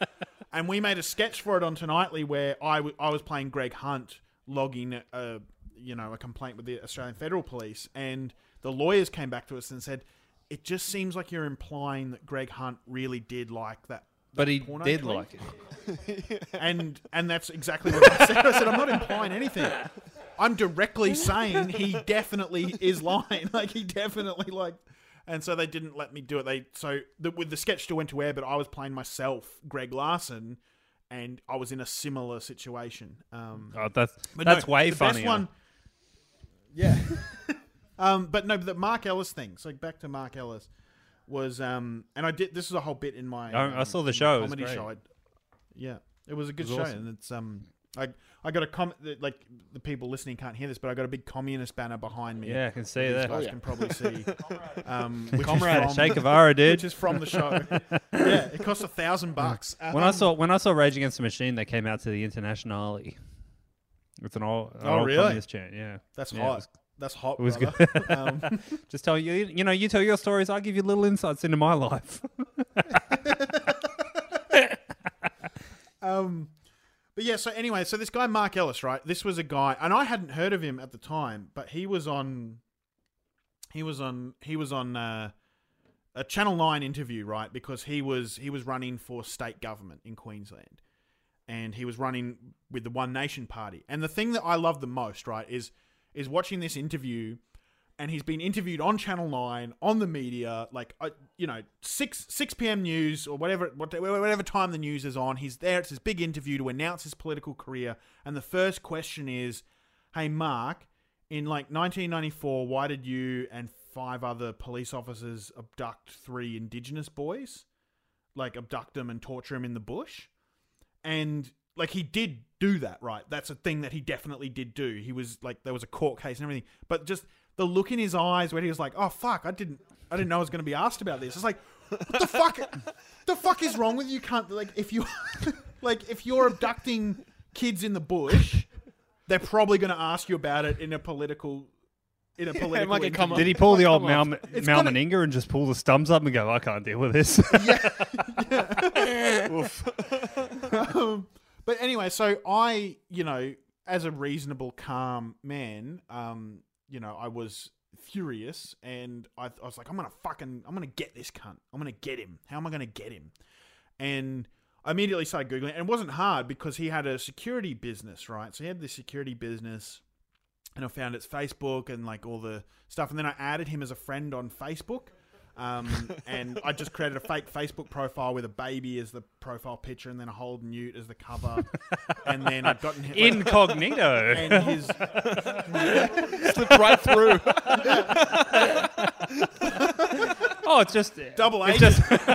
And we made a sketch for it on Tonightly where I, w- I was playing Greg Hunt logging a, you know, a complaint with the Australian Federal Police. And the lawyers came back to us and said, it just seems like you're implying that Greg Hunt really did like that. But he porno did tweet." like it. and and that's exactly what I said. I said I'm not implying anything. I'm directly saying he definitely is lying. Like he definitely like. And so they didn't let me do it. They so the, with the sketch still went to air, but I was playing myself, Greg Larsen, and I was in a similar situation. Um, Oh, that's but that's no, way funnier. One, yeah. um, but no, the Mark Ellis thing. So back to Mark Ellis was, um, and I did. This is a whole bit in my. I- I um, saw the in my show, it was Comedy show. I- yeah, it was a good was show, awesome. and it's um, I I got a com like the people listening can't hear this, but I got a big communist banner behind me. Yeah, I can see These that. guys can probably see. Um, which Comrade is from, Che Guevara, dude. which is from the show. yeah, it cost a thousand bucks. When I saw when I saw Rage Against the Machine, they came out to the Internationale. It's an old, an Oh, old really? communist chant. Yeah, that's Yeah, hot. That's hot. it was brother. good. um, Just tell you, you know, you tell your stories. I give you little insights into my life. Um, but yeah, so anyway, so this guy Mark Ellis, right? This was a guy, and I hadn't heard of him at the time, but he was on, he was on, he was on uh, a Channel Nine interview, right? Because he was he was running for state government in Queensland, and he was running with the One Nation Party. And the thing that I love the most, right, is is watching this interview and he's been interviewed on Channel Nine on the media, like uh, you know six six p.m. news or whatever whatever time the news is on. He's there. It's his big interview to announce his political career, and the first question is, "Hey Mark, in like 1994, why did you and five other police officers abduct three Indigenous boys? Like abduct them and torture them in the bush?" And like he did do that, right? That's a thing that he definitely did do. He was like there was a court case and everything, but just the look in his eyes when he was like, "Oh fuck, I didn't, I didn't know I was going to be asked about this." It's like, what the fuck, the fuck is wrong with you? Can't like if you, like if you're abducting kids in the bush, they're probably going to ask you about it in a political, in a political. might get come. Did he pull the old Come Mal. Mal It's gonna- Meninga and just pull the stumps up and go, I can't deal with this? um, but anyway, so I, you know, as a reasonable, calm man, um, you know, I was furious and I, I was like, I'm gonna fucking, I'm gonna get this cunt. I'm gonna get him. How am I gonna get him? And I immediately started googling, and it wasn't hard because he had a security business, right? So he had this security business, and I found its Facebook and like all the stuff, and then I added him as a friend on Facebook. Um, and I just created a fake Facebook profile with a baby as the profile picture, and then a hold newt as the cover, and then I'd gotten him Incognito. and his Slipped right through. oh, it's just double It's agent, just,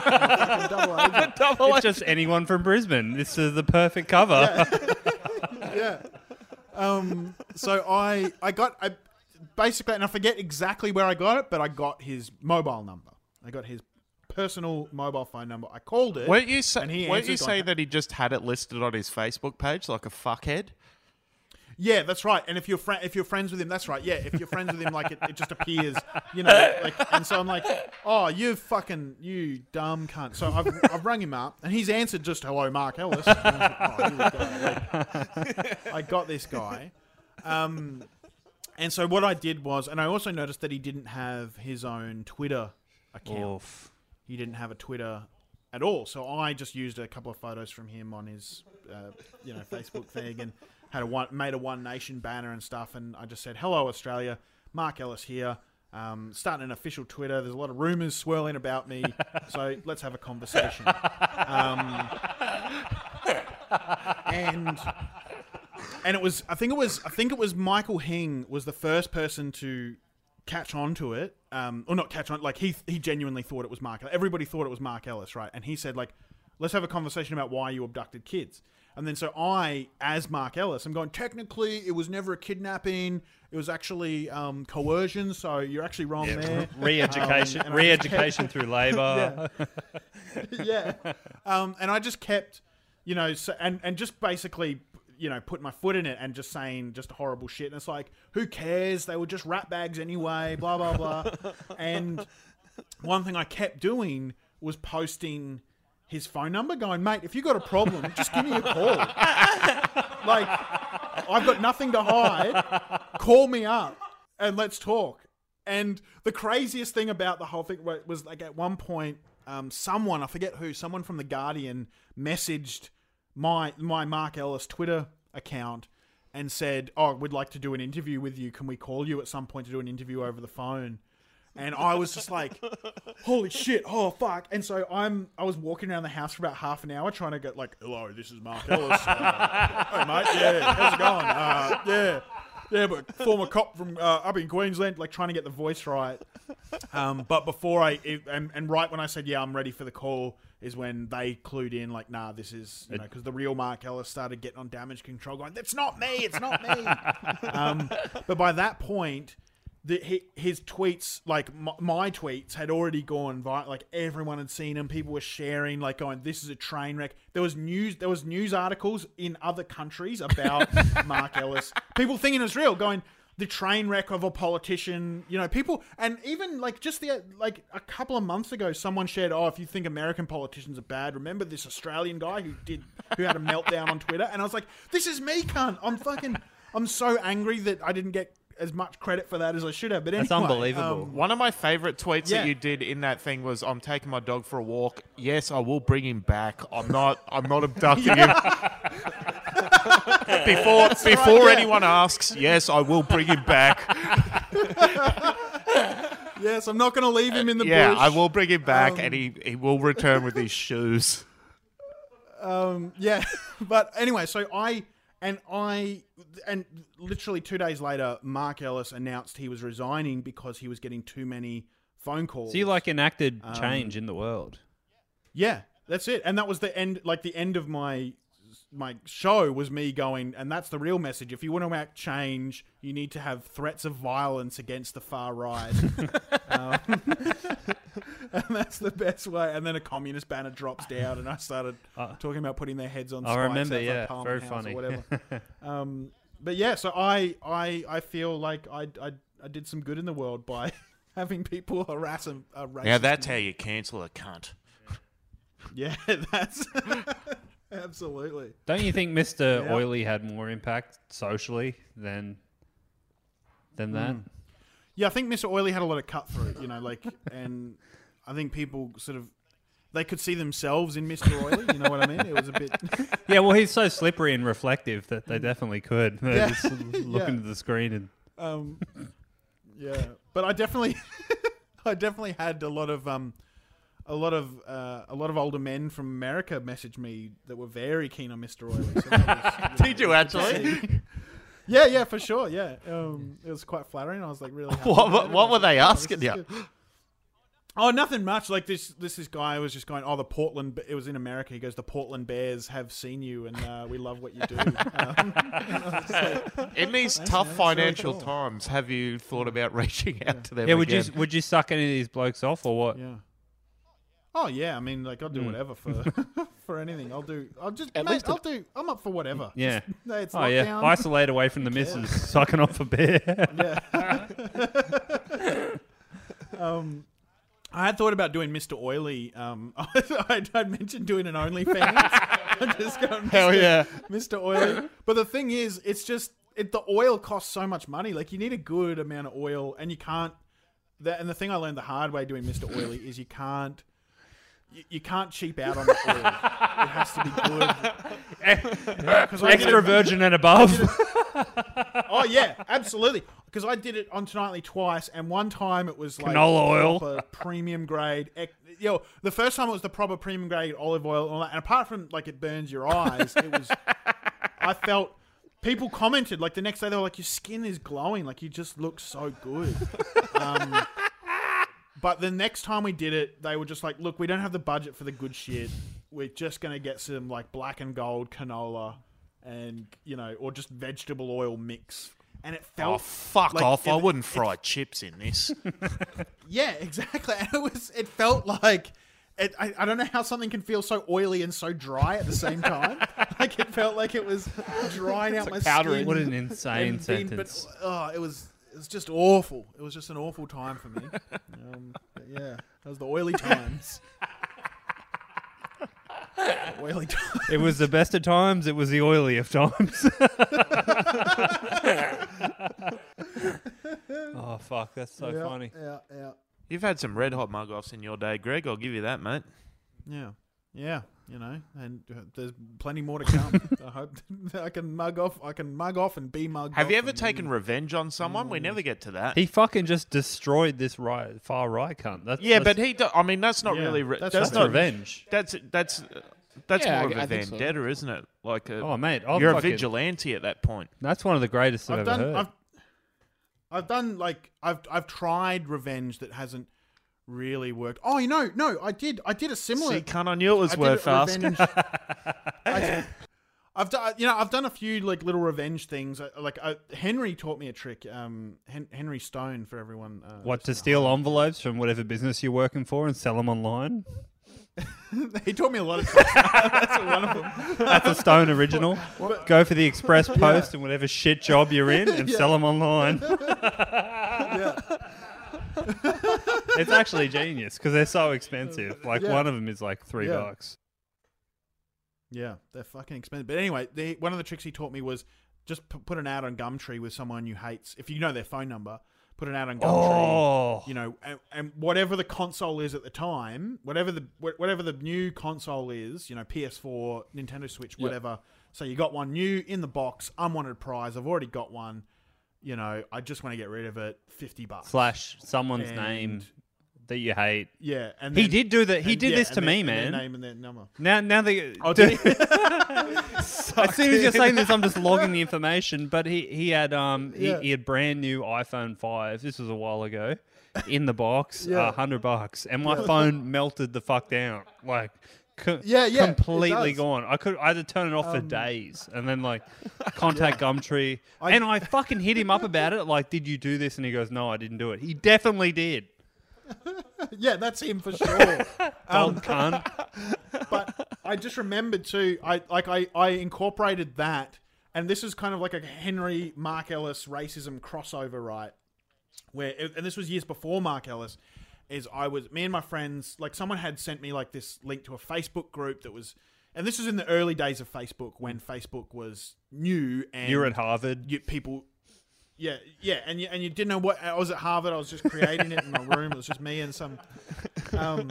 double agent. it's just anyone from Brisbane. This is the perfect cover. yeah. Um. So I I got I basically, and I forget exactly where I got it, but I got his mobile number. I got his personal mobile phone number. I called it. Weren't you say, And he weren't you say that he just had it listed on his Facebook page like a fuckhead? Yeah, that's right. And if you're fri if you're friends with him, that's right. Yeah, if you're friends with him, like it, it just appears, you know. Like, and so I'm like, oh, you fucking you dumb cunt. So I've I've rung him up, and he's answered just hello, Mark Ellis. And I like, oh, go. Like, I got this guy. Um, and so what I did was, and I also noticed that he didn't have his own Twitter account. Oof. He didn't have a Twitter at all. So I just used a couple of photos from him on his, uh, you know, Facebook thing and had a one, made a One Nation banner and stuff. And I just said, "Hello, Australia. Mark Ellis here. Um, starting an official Twitter. There's a lot of rumors swirling about me. so let's have a conversation. Um, and and it was I think it was I think it was Michael Hing was the first person to catch on to it. Um, or not catch on like he he genuinely thought it was Mark. Everybody thought it was Mark Ellis, right? And he said like, let's have a conversation about why you abducted kids. And then so I, as Mark Ellis, I'm going. Technically, it was never a kidnapping. It was actually um, coercion. So you're actually wrong there. Re-education, Um, and I just re-education through labour. yeah. Um, and I just kept, you know, so, and and just basically, you know, put my foot in it and just saying just horrible shit. And it's like, who cares? They were just rat bags anyway. Blah blah blah. and one thing I kept doing was posting his phone number, going, mate, if you got a problem, just give me a call. like, I've got nothing to hide. Call me up and let's talk. And the craziest thing about the whole thing was like at one point, um, someone I forget who, someone from the Guardian messaged my my Mark Ellis Twitter account and said, "Oh, we'd like to do an interview with you. Can we call you at some point to do an interview over the phone?" And I was just like, "Holy shit! Oh fuck!" And so I'm I was walking around the house for about half an hour trying to get like, "Hello, this is Mark Ellis. Uh, hey mate, yeah, how's it going? Uh, yeah." Yeah, but former cop from uh, up in Queensland, like trying to get the voice right. Um, but before I, it, and, and right when I said, yeah, I'm ready for the call, is when they clued in, like, nah, this is, you know, because the real Mark Ellis started getting on damage control, going, that's not me, it's not me. um, but by that point, the, his tweets, like my, my tweets, had already gone viral. Like everyone had seen him. People were sharing, like going, "This is a train wreck." There was news. There was news articles in other countries about Mark Ellis. People thinking it's real, going the train wreck of a politician. You know, people, and even like just the like a couple of months ago, someone shared, "Oh, if you think American politicians are bad, remember this Australian guy who did who had a meltdown on Twitter." And I was like, "This is me, cunt. I'm fucking." I'm so angry that I didn't get as much credit for that as I should have. But anyway, That's unbelievable. um, One of my favorite tweets Yeah. that you did in that thing was, "I'm taking my dog for a walk. Yes, I will bring him back. I'm not. I'm not abducting him." before before yeah. anyone asks, yes, I will bring him back. yes, I'm not going to leave him in the yeah, bush. I will bring him back, Um, and he he will return with his shoes. Um, Yeah, but anyway, so I and I and literally two days later, Mark Ellis announced he was resigning because he was getting too many phone calls. So you like enacted Um, change in the world. Yeah, that's it. And that was the end. Like the end of my my show was me going, and that's the real message. If you want to act change, you need to have threats of violence against the far right. um, and that's the best way. And then a communist banner drops down, and I started talking about putting their heads on. I spikes remember, yeah, Parliament very House funny. Or whatever. um, but yeah, so I I I feel like I I, I did some good in the world by. Having people harass a, a racist. Now that's how you cancel a cunt. Yeah, that's absolutely. Don't you think Mr. Yeah. Oily had more impact socially than than that? Yeah, I think Mr. Oily had a lot of cut through, you know, like, and I think people sort of they could see themselves in Mr. Oily. You know what I mean? It was a bit. Yeah, well, he's so slippery and reflective that they definitely could. They Yeah. just look Yeah. into the screen and Um, yeah, but I definitely, I definitely had a lot of um, a lot of uh, a lot of older men from America messaged me that were very keen on Mr. Oily. So was, Did you actually? yeah, yeah, for sure. Yeah, um, it was quite flattering. I was like really. happy What- what- what were they like, oh, this asking you? Oh, nothing much. Like this, this this guy was just going. Oh, the Portland. It was in America. He goes, the Portland Bears have seen you, and uh, we love what you do. Um, and I was like, In these tough financial times, have you thought about reaching out to them? yeah. Would you would you suck any of these blokes off or what? yeah. Oh yeah. I mean, like I'll do whatever for for anything. I'll do. I'll just. At mate, least I'll do. I'm up for whatever. Yeah. No, it's Oh yeah, lockdown. isolate away from the missus, sucking off a beer. Um, I had thought about doing Mr. Oily. Um, I'd, I'd mentioned doing an OnlyFans. I'm just going, Hell yeah. Mr. Oily. But the thing is, it's just it, the oil costs so much money. Like you need a good amount of oil, and you can't. That and the thing I learned the hard way doing Mr. Oily is you can't. You, you can't cheap out on the oil. it has to be good. Extra virgin and above. Oh yeah, absolutely. Because I did it on Tonightly twice, and one time it was like Canola oil. proper premium grade. ec- Yo, the first time it was the proper premium grade olive oil, and, all that, and apart from like it burns your eyes, it was. I felt people commented like the next day they were like, "Your skin is glowing, like you just look so good." um, but the next time we did it, they were just like, "Look, we don't have the budget for the good shit. We're just gonna get some like black and gold canola." And you know, or just vegetable oil mix, and it felt Oh fuck like off! I wouldn't it- fry chips in this. Yeah, exactly. And it was. It felt like. It, I, I don't know how something can feel so oily and so dry at the same time. like it felt like it was drying out my powdering. skin. what an insane and being- sentence. But oh, it was. It was just awful. It was just an awful time for me. Um, but yeah, that was the oily times. The oily times. It was the best of times. It was the oily of times. oh fuck, that's so yeah, funny. Yeah, yeah, You've had some red hot mug offs in your day, Greg. I'll give you that, mate. yeah, yeah. You know, and uh, there's plenty more to come. I hope I can mug off. I can mug off and be mugged. Have you ever taken revenge on someone? We never get to that. He fucking just destroyed this right far right cunt. That's, yeah, that's, but he. Do, I mean, that's not Yeah, really. Re- that's that's, that's not. revenge. That's that's uh, that's Yeah, more I- of a I think so. vendetta, isn't it? Like a, Oh mate, I've you're a vigilante at that point. That's one of the greatest I've, I've ever done. heard. I've, I've done like I've I've tried revenge that hasn't really worked. Oh, you know, no, I did. I did a similar. See, cunt, I knew it was I worth asking. I, I've done, you know, I've done a few like little revenge things. Uh, Like uh, Henry taught me a trick. Um, Hen- Henry Stone for everyone. Uh, what to steal envelopes from whatever business you're working for and sell them online? he taught me a lot of stuff. That's one of them. That's a Stone original. Go for the express post and whatever shit job you're in and sell them online. Yeah. It's actually genius because they're so expensive. Like Yeah. one of them is like three Yeah. bucks. Yeah, they're fucking expensive. But anyway, the, one of the tricks he taught me was just p- put an ad on Gumtree with someone you hate. If you know their phone number, put an ad on Gumtree. Oh, You know, and, and whatever the console is at the time, whatever the wh- whatever the new console is, you know, PS4, Nintendo Switch, whatever. So you got one new in the box, unwanted prize. I've already got one. You know, I just want to get rid of it. Fifty bucks. slash someone's And- name that you hate. Yeah, and He did do that. He and- did yeah, this to their- me, and their man. name and their number. Now, now they. Oh, did he? as soon as you're saying this, I'm just logging the information. But he, he had um he, Yeah. he had brand new iPhone five. This was a while ago, in the box, a Yeah. hundred bucks, and my phone melted the fuck down, like. Co- Yeah, yeah, completely gone. I could, I had to turn it off for um, days, and then like contact Gumtree, and I fucking hit him up about it. Like, did you do this? And he goes, No, I didn't do it. He definitely did. yeah, that's him for sure. Old um, cunt. but I just remembered too. I like I I incorporated that, and this is kind of like a Henry Mark Ellis racism crossover, right? Where and this was years before Mark Ellis. Is I was me and my friends like someone had sent me like this link to a Facebook group that was, and this was in the early days of Facebook when Facebook was new and You're at Harvard. you, people yeah yeah and you, and you didn't know what i was at harvard i was just creating it in my room it was just me and some um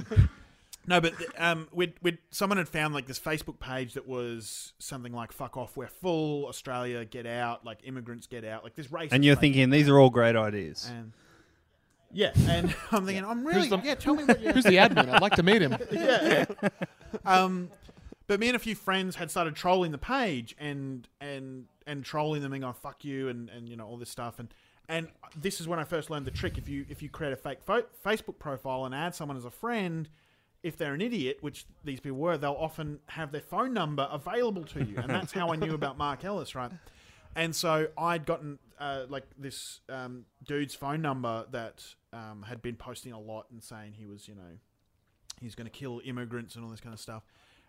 no but um we'd, we'd someone had found like this facebook page that was something like fuck off we're full australia get out like immigrants get out like this race And you're thinking these are all great ideas. and yeah and i'm thinking i'm really the- yeah tell me what you Who's the admin? I'd like to meet him. yeah. um, but me and a few friends had started trolling the page and and and trolling them and going fuck you and and you know all this stuff and and this is when I first learned the trick. If you if you create a fake fo- Facebook profile and add someone as a friend, if they're an idiot, which these people were, they'll often have their phone number available to you, and that's how I knew about Mark Ellis, right? And so I'd gotten uh, like this um, dude's phone number that um, had been posting a lot and saying he was, you know, he's going to kill immigrants and all this kind of stuff.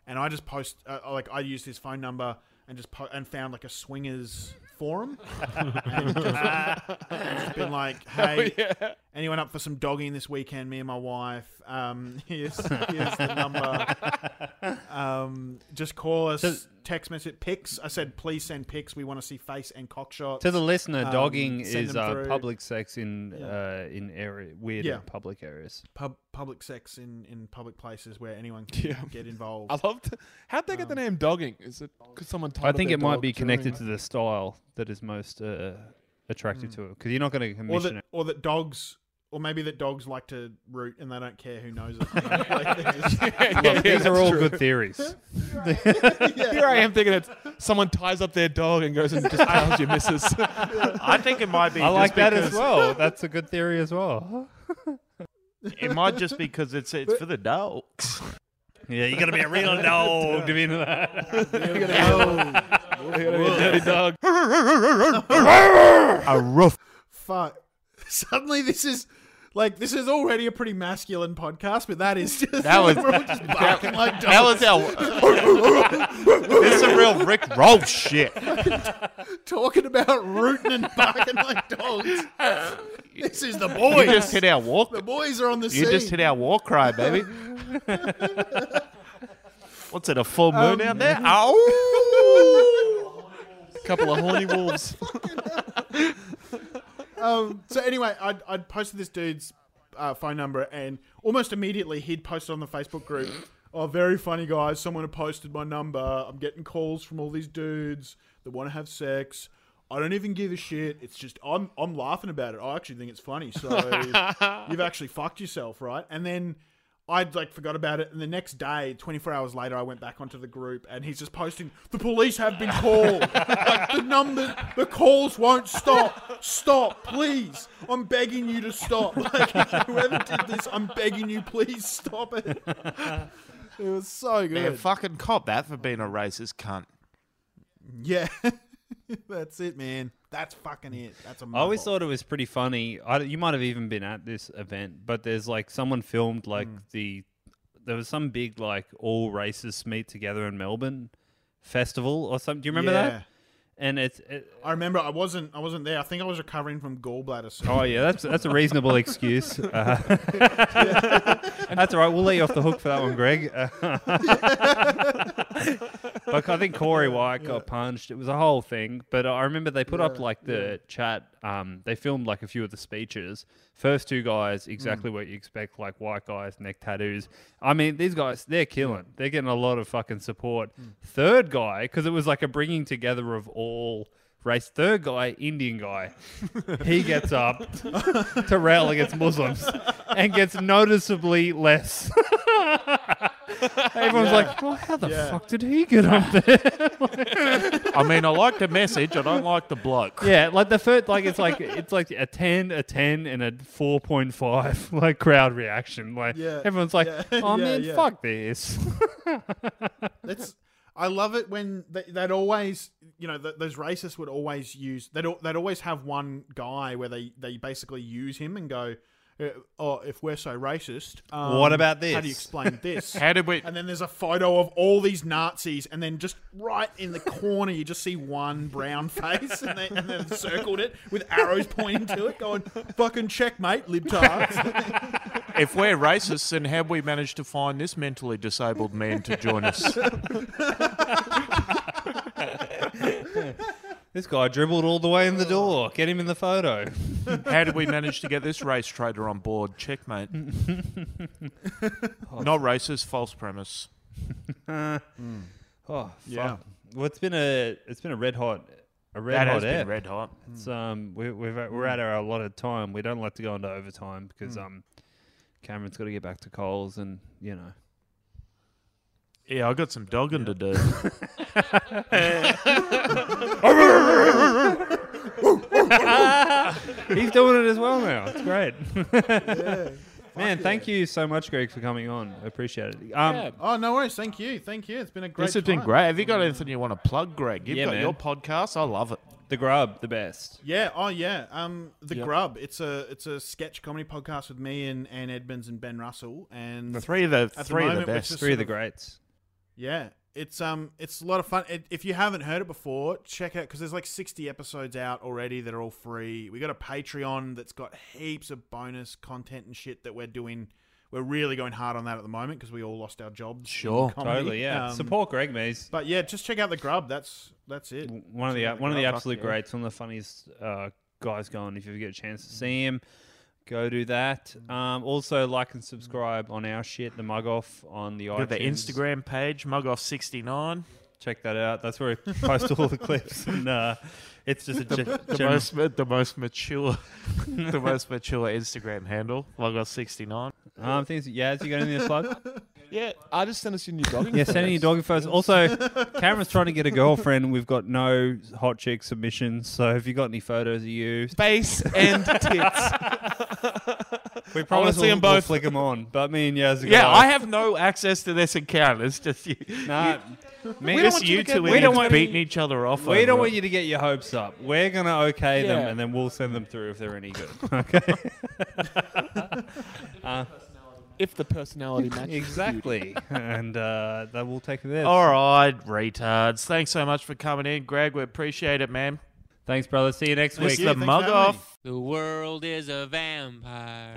And I just post, uh, like, I used his phone number and just po- and found like a swingers forum, and just, and just been like, "Hey, anyone up for some dogging this weekend? Me and my wife. Um, here's here's the number. Um, just call us. Text message pics. I said, please send pics. We want to see face and cock shots. To the listener, Um, dogging send is uh, public sex in uh, in area weird Yeah. public areas. Pub- public sex in, in public places where anyone can Yeah. get involved. I loved. How'd they get the name dogging? Is it because someone? I think it might be connected to the style that is most uh, attractive to it because you're not going to or commission that, it. or that dogs, or maybe that dogs like to root and they don't care who knows it. Like, they just- Look, these are all good theories. Here I am thinking that someone ties up their dog and goes and just tells your missus. I think it might be. I like that as well. That's a good theory as well. It might just be because it's it's for the dogs. Yeah, you got to be a real dog to be into that. Dirty dog. A rough. Fuck. Suddenly, this is like this is already a pretty masculine podcast, but that is just That was- just barking like dogs. That was our. this is a real Rick Roll shit. talking about rooting and barking like dogs. This is the You boys. just hit our walk. the boys are on the You scene. just hit our war cry, baby. What's it? A full moon um, out there? Oh. A couple of horny wolves. Um, so anyway, I'd, I'd posted this dude's uh, phone number, and almost immediately he'd posted on the Facebook group. Oh, very funny guys! Someone had posted my number. I'm getting calls from all these dudes that want to have sex. I don't even give a shit. It's just I'm I'm laughing about it. I actually think it's funny. So you've actually fucked yourself, right? And then I'd like forgot about it, and the next day, 24 hours later, I went back onto the group, and he's just posting, "The police have been called. like, the number, the calls won't stop. Stop, please. I'm begging you to stop. Like whoever did this, I'm begging you, please stop it." It was so good. Yeah, good. fucking cop that for being a racist cunt. Yeah, that's it, man. That's fucking it. That's a. I always thought it was pretty funny. I, you might have even been at this event, but there's like someone filmed like Mm. the there was some big like all races meet together in Melbourne festival or something. Do you remember Yeah. that? And it's it, I remember I wasn't. I wasn't there. I think I was recovering from gallbladder. oh yeah, that's that's a reasonable excuse. Uh, that's all right. We'll let you off the hook for that one, Greg. Like I think Corey White got punched. It was a whole thing. But I remember they put up like the chat. Um, they filmed like a few of the speeches. First two guys, exactly what you expect, like white guys, neck tattoos. I mean, these guys, they're killing. They're getting a lot of fucking support. Third guy, because it was like a bringing together of all race. Third guy, Indian guy, he gets up to rail against Muslims and gets noticeably less. Everyone's like, well, how the Yeah. fuck did he get up there? I mean, I like the message. I don't like the bloke. yeah, like the first, like it's like it's like a ten, a ten, and a four point five, like crowd reaction. Like Yeah, everyone's like, yeah, oh yeah, man, yeah. fuck this. That's I love it when they, they'd always, you know, th- those racists would always use they'd they'd always have one guy where they they basically use him and go, uh, oh, if we're so racist, um, What about this? How do you explain this? How did we? and then there's a photo of all these Nazis, and then just right in the corner, you just see one brown face, and, they, and then circled it with arrows pointing to it, going, fucking checkmate, libtards. If we're racists, then how have we managed to find this mentally disabled man to join us? this guy dribbled all the way in the door. Get him in the photo. How did we manage to get this race trader on board? Checkmate. Not racist, false premise. Oh, fuck. Yeah. Well, it's been a it's been a red hot a red That hot has been red hot. It's, um, we, we've we're at our allotted time. We don't like to go into overtime because um, Cameron's got to get back to Coles, and you know. Yeah, I got some dogging to do. He's doing it as well now. It's great. Man, thank you so much, Greg, for coming on. I appreciate it. Um, oh, no worries. Thank you. Thank you. It's been a great this has been time. great. Have you got anything you want to plug, Greg? You've Yeah, got man. your podcast. I love it. The Grub, the best. Yeah, oh yeah. Um, the Yep. Grub. It's a it's a sketch comedy podcast with me and Anne Edmonds and Ben Russell. And The three of the the three of the moment, we're best. just Three of the greats. Yeah, it's um, it's a lot of fun. It, if you haven't heard it before, check out because there's like 60 episodes out already that are all free. We got a Patreon that's got heaps of bonus content and shit that we're doing. We're really going hard on that at the moment because we all lost our jobs. Sure. Totally, yeah. Um, Support Greg Mays. But yeah, just check out the Grub. That's that's it. One of the Check out one of the absolute yeah. greats, one of the funniest uh, guys going. If you ever get a chance to see him, go do that. Um, also, like and subscribe on our shit, the Mug Off on the Got the. Instagram page, Mug Off 69 Check that out. That's where we post all the clips, and uh, it's just a ge- The general- most, ma- the most mature, the most mature Instagram handle, Mugoff69. Um, things. Yeah, you got anything to plug? Yeah, I just sent us your new dog. Yeah, send in your doggy photos. Also, Cameron's trying to get a girlfriend. We've got no hot chick submissions. So have you got any photos of you, Face and tits. we wanna promise see we'll, 'em we'll both. flick them on. But me and Yaz, are Yeah, gonna- I have no access to this account. It's just you. Nah, me, Just want you you to get- two we don't idiots want- beating each other off. We over don't it. want you to get your hopes up. We're gonna okay them, Yeah. and then we'll send them through if they're any good. Okay. if the personality matches. exactly, and uh, that will take this. All right, retards. Thanks so much for coming in, Greg. We appreciate it, man. Thanks, brother. See you next It's week. the Thanks for mug having me. off. The world is a vampire.